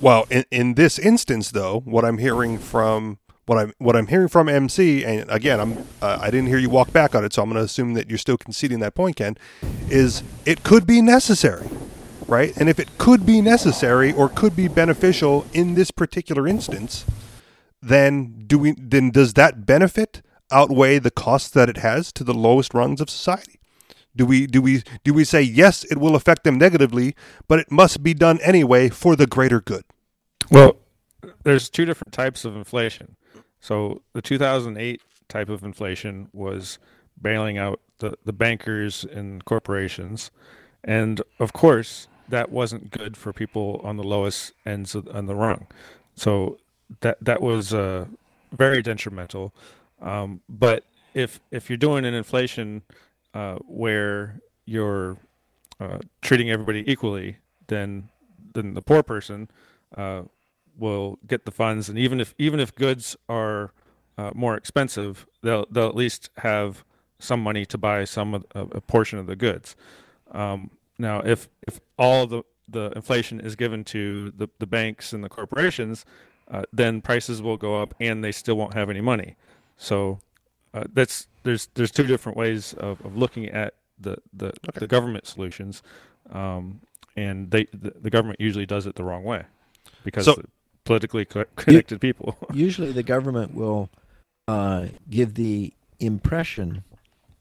Well, in, in this instance, though, what I'm hearing from what I'm what I'm hearing from MC, and again, I'm uh, I didn't hear you walk back on it, so I'm going to assume that you're still conceding that point, Ken. Is it could be necessary right? And if it could be necessary or could be beneficial in this particular instance, then do we then does that benefit outweigh the costs that it has to the lowest rungs of society? Do we do we do we say yes, it will affect them negatively, but it must be done anyway for the greater good? Well, there's two different types of inflation. So the 2008 type of inflation was bailing out the, the bankers and corporations. And of course, that wasn't good for people on the lowest ends of, on the rung. So that that was uh, very detrimental. Um, but if if you're doing an inflation uh, where you're uh, treating everybody equally, then then the poor person uh, will get the funds, and even if even if goods are uh, more expensive, they'll they'll at least have some money to buy some of, a portion of the goods. Um, now, if if all the the inflation is given to the, the banks and the corporations, uh, then prices will go up and they still won't have any money. So uh, that's there's there's two different ways of, of looking at the the, okay. the government solutions, um, and they the, the, government usually does it the wrong way because so, politically connected people. usually, the government will uh, give the impression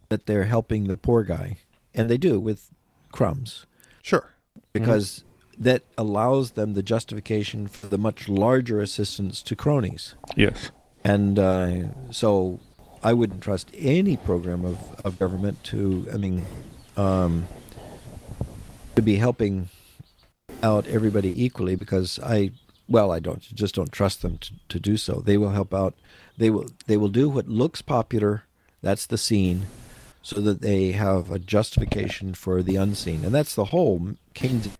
that they're helping the poor guy, and they do with crumbs. Sure. Because mm-hmm. that allows them the justification for the much larger assistance to cronies. Yes. And uh, so I wouldn't trust any program of, of government to, I mean, um, to be helping out everybody equally because I, well, I don't just don't trust them to, to do so. They will help out. They will they will do what looks popular. That's the scene so that they have a justification for the unseen. And that's the whole Keynesian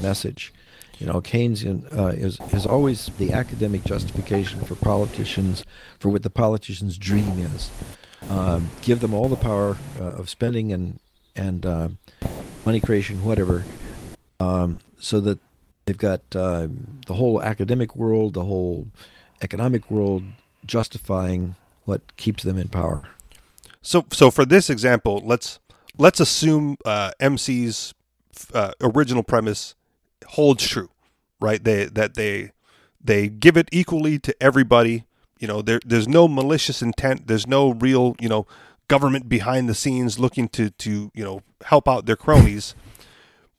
message. You know, Keynes uh, is, is always the academic justification for politicians, for what the politician's dream is. Um, give them all the power uh, of spending and and uh, money creation, whatever, um, so that they've got uh, the whole academic world, the whole economic world justifying what keeps them in power. So, so for this example, let's let's assume uh, MC's uh, original premise holds true, right? They that they they give it equally to everybody. You know, there there's no malicious intent. There's no real you know government behind the scenes looking to to you know help out their cronies,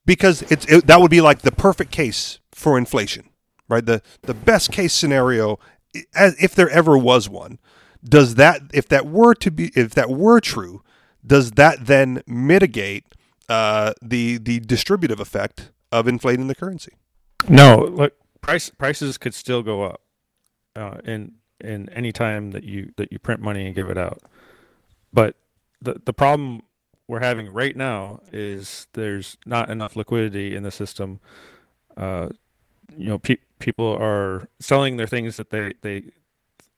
because it's it, that would be like the perfect case for inflation, right? The the best case scenario, as if there ever was one does that if that were to be if that were true does that then mitigate uh, the the distributive effect of inflating the currency. No look price prices could still go up uh, in in any time that you that you print money and give it out. But the the problem we're having right now is there's not enough liquidity in the system. Uh, you know pe- people are selling their things that they they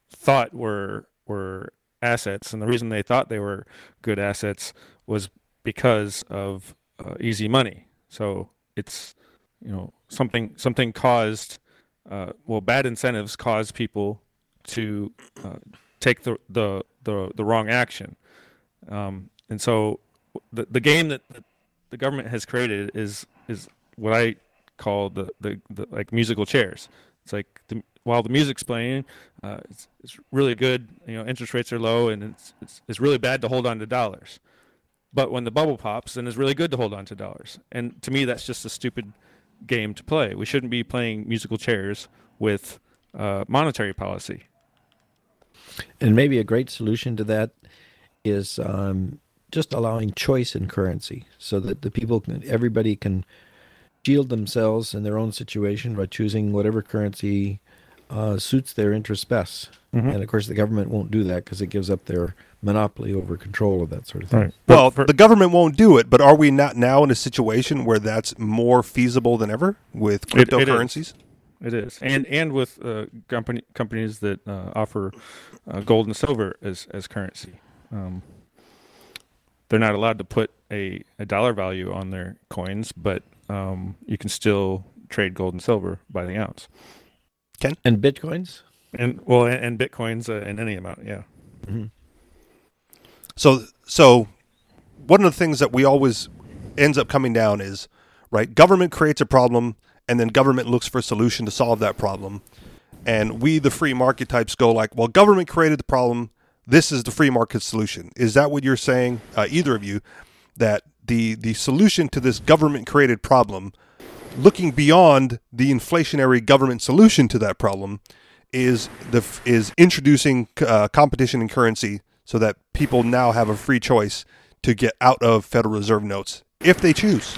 thought were were assets, and the reason they thought they were good assets was because of uh, easy money. So it's you know something something caused uh, well bad incentives cause people to uh, take the, the the the wrong action, um, and so the the game that the government has created is is what I call the, the, the like musical chairs. It's like the, while the music's playing, uh, it's, it's really good. You know, interest rates are low, and it's, it's it's really bad to hold on to dollars. But when the bubble pops, then it's really good to hold on to dollars. And to me, that's just a stupid game to play. We shouldn't be playing musical chairs with uh, monetary policy. And maybe a great solution to that is um, just allowing choice in currency, so that the people, can, everybody can shield themselves in their own situation by choosing whatever currency uh, suits their interests best. Mm-hmm. And of course, the government won't do that because it gives up their monopoly over control of that sort of thing. Right. Well, for, the government won't do it, but are we not now in a situation where that's more feasible than ever with cryptocurrencies? It, it is, and and with uh, company companies that uh, offer uh, gold and silver as as currency. Um, they're not allowed to put a, a dollar value on their coins, but um, you can still trade gold and silver by the ounce. Ken and bitcoins, and well, and, and bitcoins uh, in any amount, yeah. Mm-hmm. So, so one of the things that we always ends up coming down is right. Government creates a problem, and then government looks for a solution to solve that problem. And we, the free market types, go like, well, government created the problem. This is the free market solution. Is that what you're saying, uh, either of you? That the the solution to this government created problem, looking beyond the inflationary government solution to that problem, is the is introducing uh, competition in currency so that people now have a free choice to get out of Federal Reserve notes if they choose.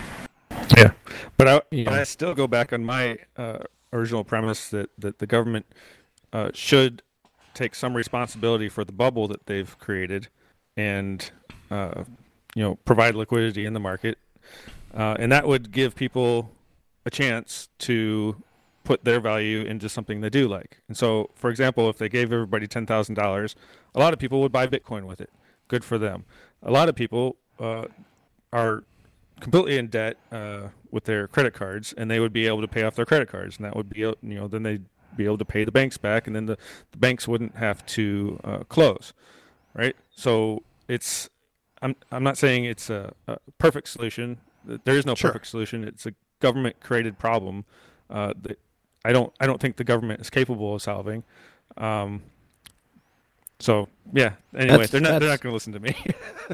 Yeah, but I, yeah. I still go back on my uh, original premise that that the government uh, should take some responsibility for the bubble that they've created, and uh, you know provide liquidity in the market, uh, and that would give people a chance to put their value into something they do like. And so, for example, if they gave everybody ten thousand dollars, a lot of people would buy Bitcoin with it. Good for them. A lot of people uh, are completely in debt uh, with their credit cards, and they would be able to pay off their credit cards, and that would be you know then they'd be able to pay the banks back, and then the, the banks wouldn't have to uh, close, right? So it's I'm I'm not saying it's a, a perfect solution. There is no sure. perfect solution. It's a government created problem uh, that I don't I don't think the government is capable of solving. Um, so yeah. Anyway, that's, they're not they're not going to listen to me.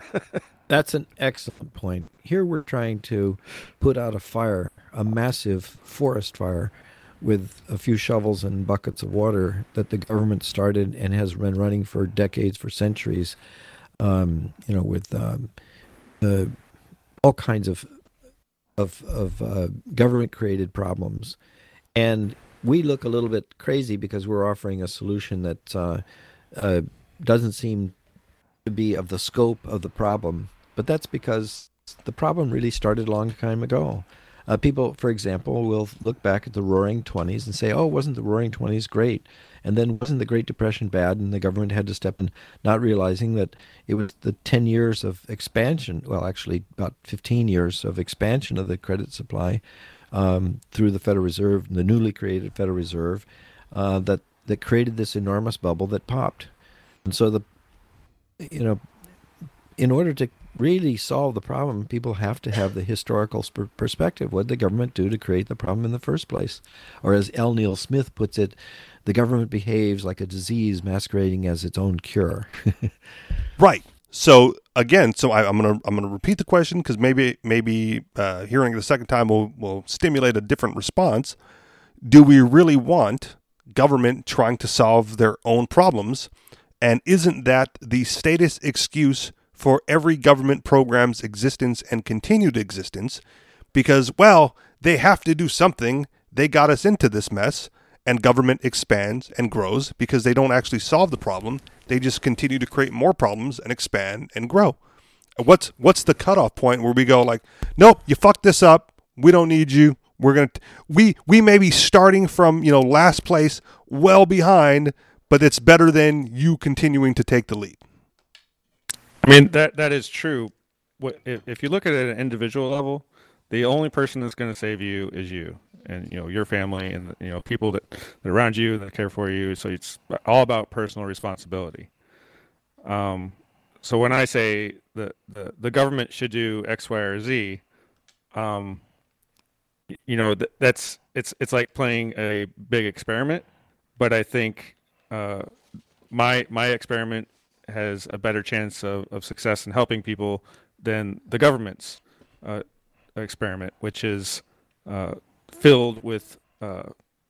that's an excellent point. Here we're trying to put out a fire, a massive forest fire, with a few shovels and buckets of water that the government started and has been running for decades, for centuries. Um, you know, with um, the all kinds of of of uh, government created problems, and we look a little bit crazy because we're offering a solution that uh, uh, doesn't seem to be of the scope of the problem. But that's because the problem really started a long time ago. Uh, people, for example, will look back at the Roaring Twenties and say, "Oh, wasn't the Roaring Twenties great?" And then wasn't the Great Depression bad? And the government had to step in, not realizing that it was the ten years of expansion. Well, actually, about fifteen years of expansion of the credit supply um, through the Federal Reserve, the newly created Federal Reserve, uh, that that created this enormous bubble that popped. And so the, you know, in order to really solve the problem, people have to have the historical perspective. What did the government do to create the problem in the first place? Or as L. Neil Smith puts it, the government behaves like a disease masquerading as its own cure. right. So again, so I, am gonna I'm gonna repeat the question because maybe maybe uh, hearing it a second time will will stimulate a different response. Do we really want government trying to solve their own problems? And isn't that the status excuse for every government program's existence and continued existence? Because well, they have to do something. They got us into this mess and government expands and grows because they don't actually solve the problem. They just continue to create more problems and expand and grow. What's what's the cutoff point where we go like, nope, you fucked this up. We don't need you. We're gonna we we may be starting from you know last place, well behind, but it's better than you continuing to take the lead. I mean that that is true. If, if you look at it at an individual level, the only person that's going to save you is you and you know your family and you know people that, that around you that care for you. So it's all about personal responsibility. Um, so when I say the, the, the government should do X, Y, or Z, um, you know th- that's it's it's like playing a big experiment, but I think uh, my my experiment has a better chance of, of success in helping people than the government's uh, experiment, which is uh, filled with uh,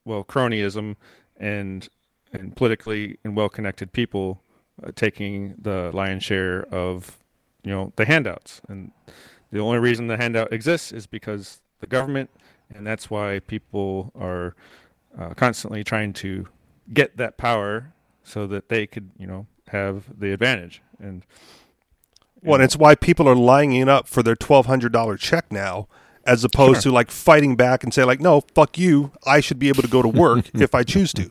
well cronyism and and politically and well connected people uh, taking the lion's share of you know the handouts. And the only reason the handout exists is because the government and that's why people are uh, constantly trying to get that power so that they could you know have the advantage. And Well, and it's why people are lining up for their twelve hundred dollar check now, as opposed Sure. to like fighting back and say like, no, fuck you. I should be able to go to work if I choose to,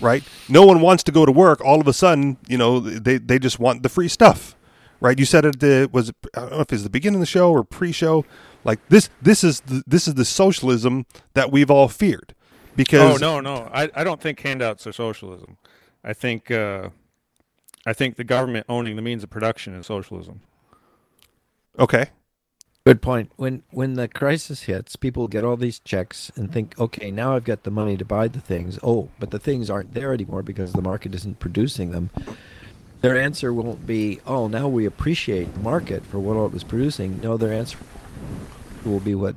right? No one wants to go to work. All of a sudden, you know, they they just want the free stuff, right? You said it uh, was I don't know if it's the beginning of the show or pre-show. Like this, this is the, this is the socialism that we've all feared, because oh no no I, I don't think handouts are socialism i think uh, i think the government owning the means of production is socialism okay, Good point. When when the crisis hits, people get all these checks and think, okay, now I've got the money to buy the things. Oh, but the things aren't there anymore because the market isn't producing them. Their answer won't be, oh, now we appreciate the market for what it was producing. No, their answer will be what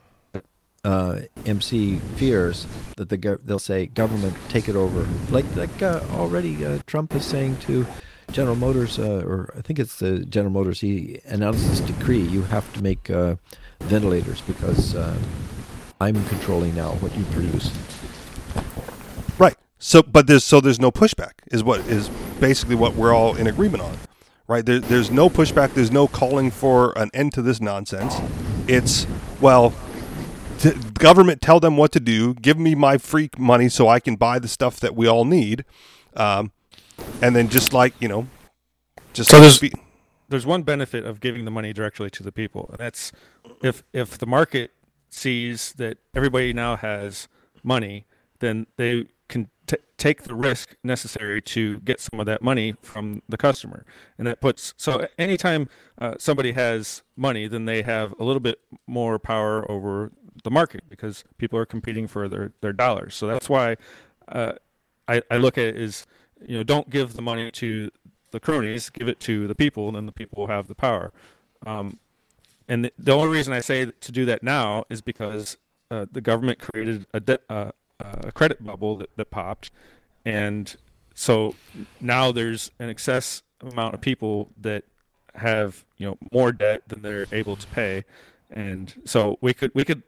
uh, MC fears that the they'll say, government, take it over. Like like uh, already uh, Trump is saying to General Motors, uh, or I think it's the General Motors. He announced this decree: you have to make uh, ventilators because uh, I'm controlling now what you produce. Right. So, but there's so there's no pushback is what is basically what we're all in agreement on, right? There, there's no pushback. There's no calling for an end to this nonsense. It's well, government tell them what to do. Give me my free money so I can buy the stuff that we all need, um, and then just like you know, just So like there's- be- there's one benefit of giving the money directly to the people, and that's if if the market sees that everybody now has money, then they can t- take the risk necessary to get some of that money from the customer, and that puts so anytime uh, somebody has money, then they have a little bit more power over the market because people are competing for their their dollars. So that's why uh, I, I look at it as you know don't give the money to the cronies, give it to the people, and then the people will have the power. Um, and the, the only reason I say to do that now is because uh, the government created a, de- uh, a credit bubble that, that popped, and so now there's an excess amount of people that have you know more debt than they're able to pay, and so we could we could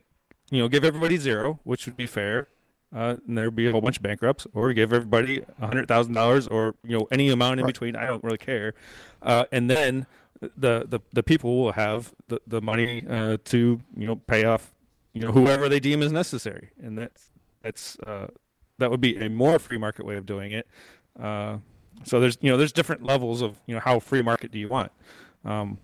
you know give everybody zero, which would be fair, uh, and there'd be a whole bunch of bankrupts, or give everybody a hundred thousand dollars, or you know any amount in Right. between. I don't really care, uh, and then the, the the people will have the the money uh, to you know pay off you know whoever they deem is necessary, and that's that's uh, that would be a more free market way of doing it. Uh, so there's you know there's different levels of you know how free market do you want. Um,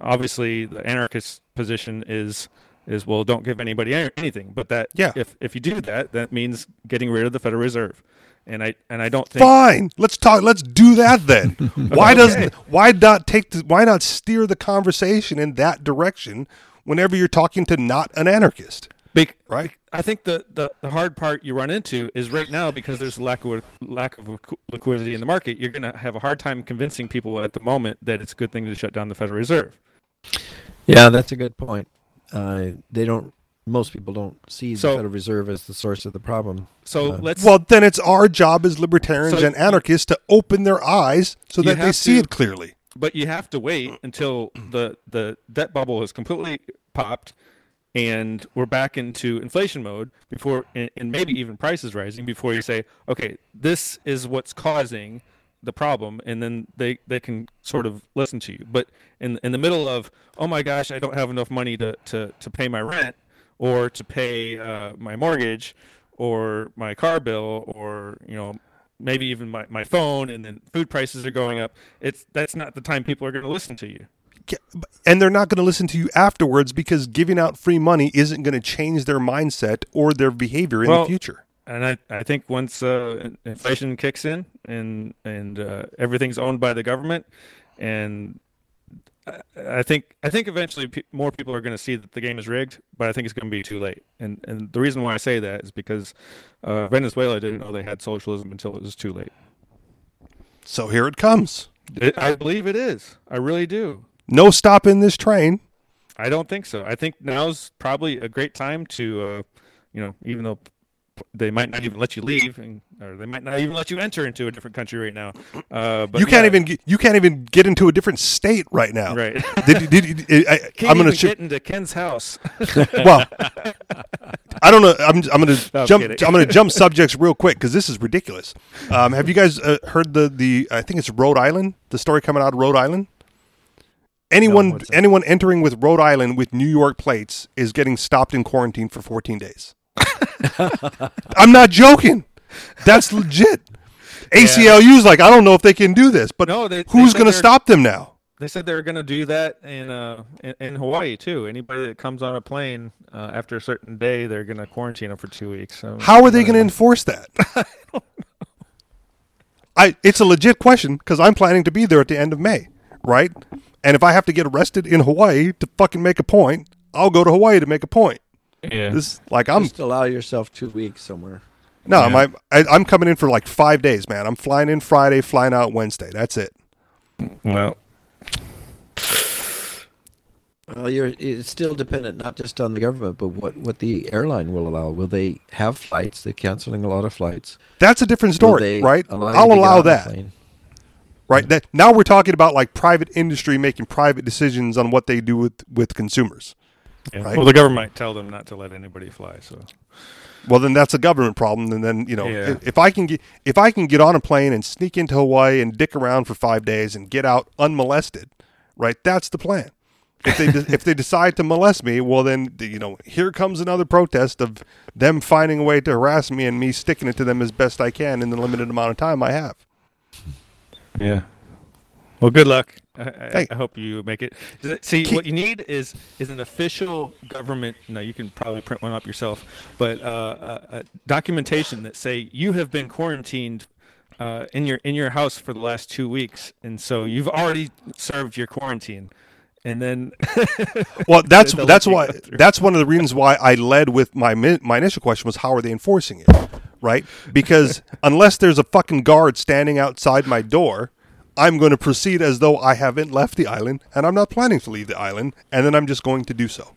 obviously, the anarchist position is is well don't give anybody anything, but that Yeah. if if you do that, that means getting rid of the Federal Reserve, and I and I don't think Fine. Let's talk. Let's do that then. Why doesn't? Why not take? The, why not steer the conversation in that direction whenever you're talking to not an anarchist? Bec- Right. I think the, the, the hard part you run into is right now because there's lack of lack of liquidity in the market. You're going to have a hard time convincing people at the moment that it's a good thing to shut down the Federal Reserve. Yeah, that's a good point. Uh, they don't. Most people don't see the Federal Reserve as the source of the problem. So Uh, let's Well, then it's our job as libertarians So- and anarchists to open their eyes so that they have see to- it clearly. but you have to wait until the the debt bubble has completely popped and we're back into inflation mode before and, and maybe even prices rising before you say okay this is what's causing the problem and then they they can sort of listen to you but in in the middle of oh my gosh i don't have enough money to to, to pay my rent or to pay uh, my mortgage or my car bill or you know maybe even my, my phone and then food prices are going up it's that's not the time people are going to listen to you And they're not going to listen to you afterwards because giving out free money isn't going to change their mindset or their behavior in Well, the future. And I, I think once uh, inflation kicks in and and uh, everything's owned by the government, and I think I think eventually pe- more people are going to see that the game is rigged, but I think it's going to be too late. And and the reason why I say that is because uh, Venezuela didn't know they had socialism until it was too late. So here it comes. It, I believe it is. I really do. No stopping this train. I don't think so. I think now's probably a great time to, uh, you know, even though they might not even let you leave, and, or they might not even let you enter into a different country right now. Uh, but you can't yeah, even get, you can't even get into a different state right now. right. Did, did, did, I, Can't I'm gonna sh- get into Ken's house. well. I don't know. I'm, I'm gonna No, I'm jump. I'm gonna jump subjects real quick because this is ridiculous. Um, have you guys uh, heard the the? I think it's Rhode Island. The story coming out of Rhode Island. Anyone what's that? anyone entering with Rhode Island with New York plates is getting stopped in quarantine for 14 days. I'm not joking. That's legit. ACLU's like I don't know if they can do this, but No, they- who's going to stop them now? They said they're going to do that in, uh, in in Hawaii too. Anybody that comes on a plane uh, after a certain day, they're going to quarantine them for two weeks. So How are they going to enforce that? I it's a legit question because I'm planning to be there at the end of May, right? And if I have to get arrested in Hawaii to fucking make a point, I'll go to Hawaii to make a point. Yeah. This like I'm Just allow yourself two weeks somewhere. no, Yeah. my I, I'm coming in for like five days, man. I'm flying in Friday, flying out Wednesday. That's it. well, Well, you're it's still dependent not just on the government, but what what the airline will allow. Will they have flights? They're canceling a lot of flights. That's a different story, right? allow I'll allow that. plane? right? That now we're talking about like private industry making private decisions on what they do with with consumers. Yeah. Right. well, the government might tell them not to let anybody fly. So Well, then that's a government problem. And then you know, Yeah. if, if I can get if I can get on a plane and sneak into Hawaii and dick around for five days and get out unmolested, right? That's the plan. If they de- if they decide to molest me, well, then you know, here comes another protest of them finding a way to harass me and me sticking it to them as best I can in the limited amount of time I have. yeah. Well, good luck. I, I, hope you make it. See, what you need is is an official government. No, you can probably print one up yourself, but uh, uh, uh, documentation that say you have been quarantined uh, in your in your house for the last two weeks, and so you've already served your quarantine, and then Well, that's that's why that's one of the reasons why I led with my my initial question was how are they enforcing it, right? Because unless there's a fucking guard standing outside my door, I'm going to proceed as though I haven't left the island and I'm not planning to leave the island, and then I'm just going to do so,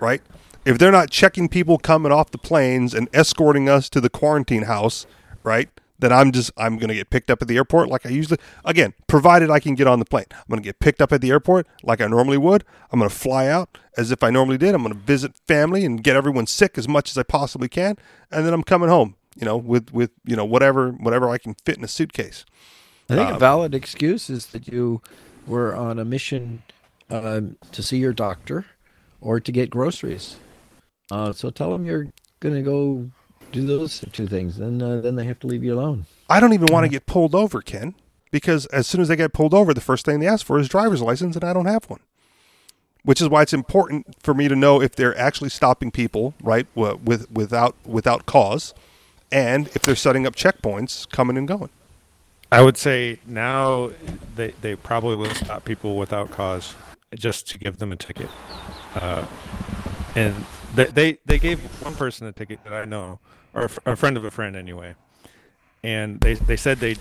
right? If they're not checking people coming off the planes and escorting us to the quarantine house, right? Then I'm just I'm going to get picked up at the airport like I usually again, provided I can get on the plane. I'm going to get picked up at the airport like I normally would. I'm going to fly out as if I normally did. I'm going to visit family and get everyone sick as much as I possibly can, and then I'm coming home, you know, with with you know whatever whatever I can fit in a suitcase. I think Um, a valid excuse is that you were on a mission um, to see your doctor or to get groceries. Uh, so tell them you're going to go do those two things. and uh, then they have to leave you alone. I don't even want to get pulled over, Ken, because as soon as they get pulled over, the first thing they ask for is driver's license, and I don't have one. Which is why it's important for me to know if they're actually stopping people, right, with without without cause, and if they're setting up checkpoints coming and going. I would say now they they probably will stop people without cause just to give them a ticket. Uh, and they, they they gave one person a ticket that I know, or a a friend of a friend anyway, and they they said they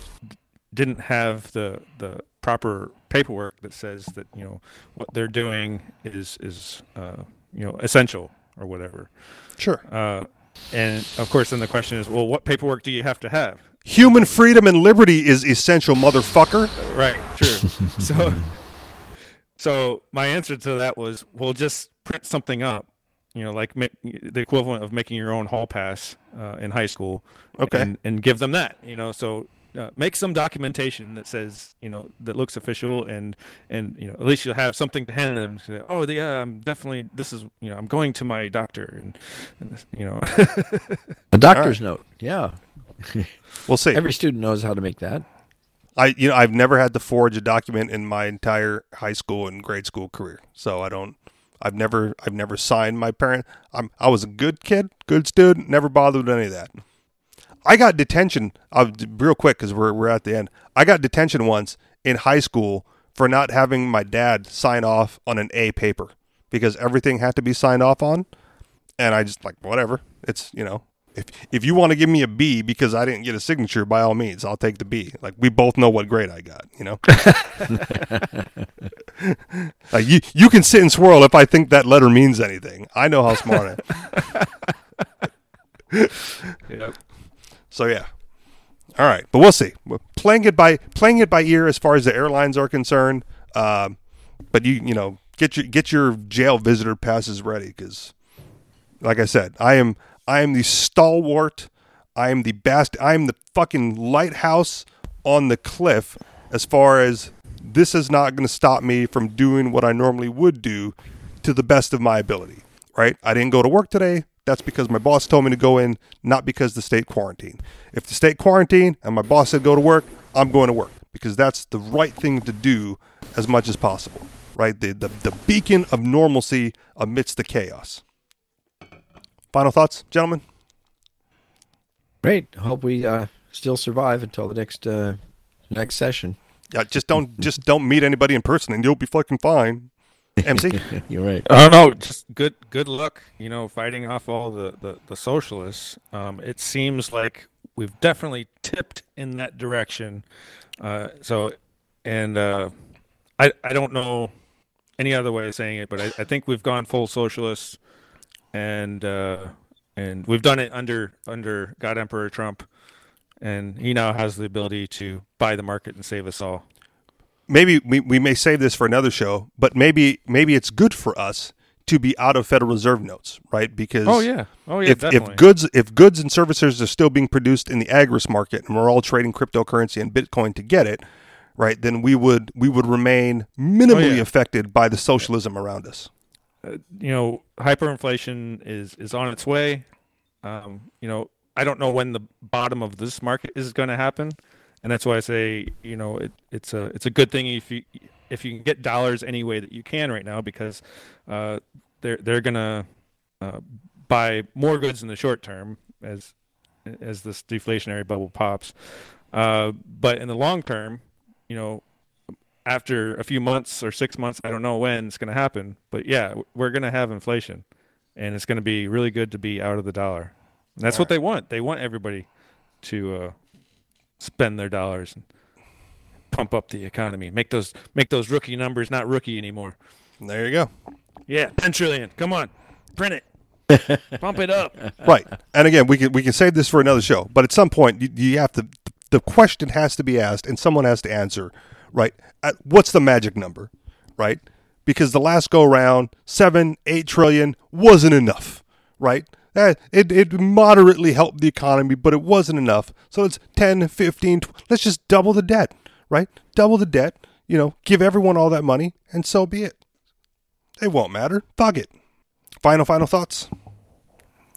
didn't have the the proper paperwork that says that you know what they're doing is is uh, you know essential or whatever. Sure. Uh, and of course, then the question is, well, what paperwork do you have to have? Human freedom and liberty is essential, motherfucker. Right. True. so, so my answer to that was, well, just print something up. You know, like ma- the equivalent of making your own hall pass uh, in high school. Okay. And, and give them that. You know, so uh, make some documentation that says, you know, that looks official, and and you know, at least you'll have something to hand them. Say, oh, yeah, I'm definitely. This is, you know, I'm going to my doctor, and, and you know. A doctor's note. Yeah. We'll see. Every student knows how to make that. I you know I've never had to forge a document in my entire high school and grade school career, so I don't. I've never I've never signed my parent. I'm I was a good kid, good student, never bothered with any of that. I got detention. Uh, real quick because we're we're at the end. I got detention once in high school for not having my dad sign off on an A paper because everything had to be signed off on. And I just like, whatever. It's, you know, if, if you want to give me a B because I didn't get a signature, by all means, I'll take the B. Like, we both know what grade I got, you know? like, you, you can sit and swirl if I think that letter means anything. I know how smart I am. Yep. So yeah. All right, but we'll see. We're playing it by playing it by ear as far as the airlines are concerned. Um, but you you know get your get your jail visitor passes ready because, like I said, I am I am the stalwart. I am the best. I am the fucking lighthouse on the cliff as far as this is not going to stop me from doing what I normally would do to the best of my ability. Right? I didn't go to work today. That's because my boss told me to go in, not because the state quarantine. If the state quarantine and my boss said go to work, I'm going to work because that's the right thing to do as much as possible. Right? The the, the beacon of normalcy amidst the chaos. Final thoughts, gentlemen? Great. Hope we uh, still survive until the next uh, next session. Yeah, just don't just don't meet anybody in person and you'll be fucking fine. MC? You're right. Oh no, just good good luck. You know, fighting off all the the, the socialists. Um, it seems like we've definitely tipped in that direction. Uh, so, and uh, I I don't know any other way of saying it, but I, I think we've gone full socialist, and uh, and we've done it under under God Emperor Trump, and he now has the ability to buy the market and save us all. maybe we, we may save this for another show, but maybe maybe it's good for us to be out of Federal Reserve notes, right? Because Oh yeah, oh yeah, if, if goods if goods and services are still being produced in the agorist market and we're all trading cryptocurrency and Bitcoin to get it, right? Then we would we would remain minimally Oh, yeah. affected by the socialism around us. You know, hyperinflation is is on its way. Um, you know, I don't know when the bottom of this market is going to happen, and that's why I say, you know, it, it's a it's a good thing if you if you can get dollars any way that you can right now because uh, they're they're gonna uh, buy more goods in the short term as as this deflationary bubble pops. Uh, but in the long term, you know, after a few months or six months, I don't know when it's going to happen, but yeah, we're going to have inflation, and it's going to be really good to be out of the dollar. And that's what they want. They want everybody to uh, spend their dollars and pump up the economy, make those make those rookie numbers not rookie anymore. There you go. Yeah, ten trillion. Come on, print it, pump it up. right. And again, we can we can save this for another show. But at some point, you, you have to. The question has to be asked, and someone has to answer. Right. At, what's the magic number? Right. Because the last go round, seven, eight trillion wasn't enough. Right. Eh, It, it moderately helped the economy, but it wasn't enough. So it's 10, 15, tw- let's just double the debt, right? Double the debt, you know, give everyone all that money, and so be it. It won't matter. Fuck it. Final, final thoughts?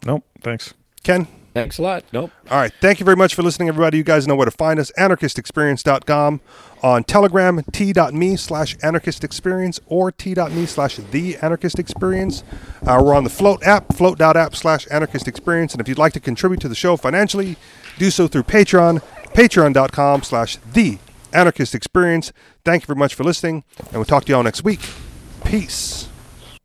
Nope. Thanks. Ken? Thanks a lot. Nope. All right. Thank you very much for listening, everybody. You guys know where to find us. Anarchistexperience.com on Telegram, t.me slash anarchistexperience or t.me slash the anarchist experience. Uh, we're on the Flote app, flote.app slash anarchist experience. And if you'd like to contribute to the show financially, do so through Patreon, patreon.com slash the anarchist experience. Thank you very much for listening, and we'll talk to you all next week. Peace.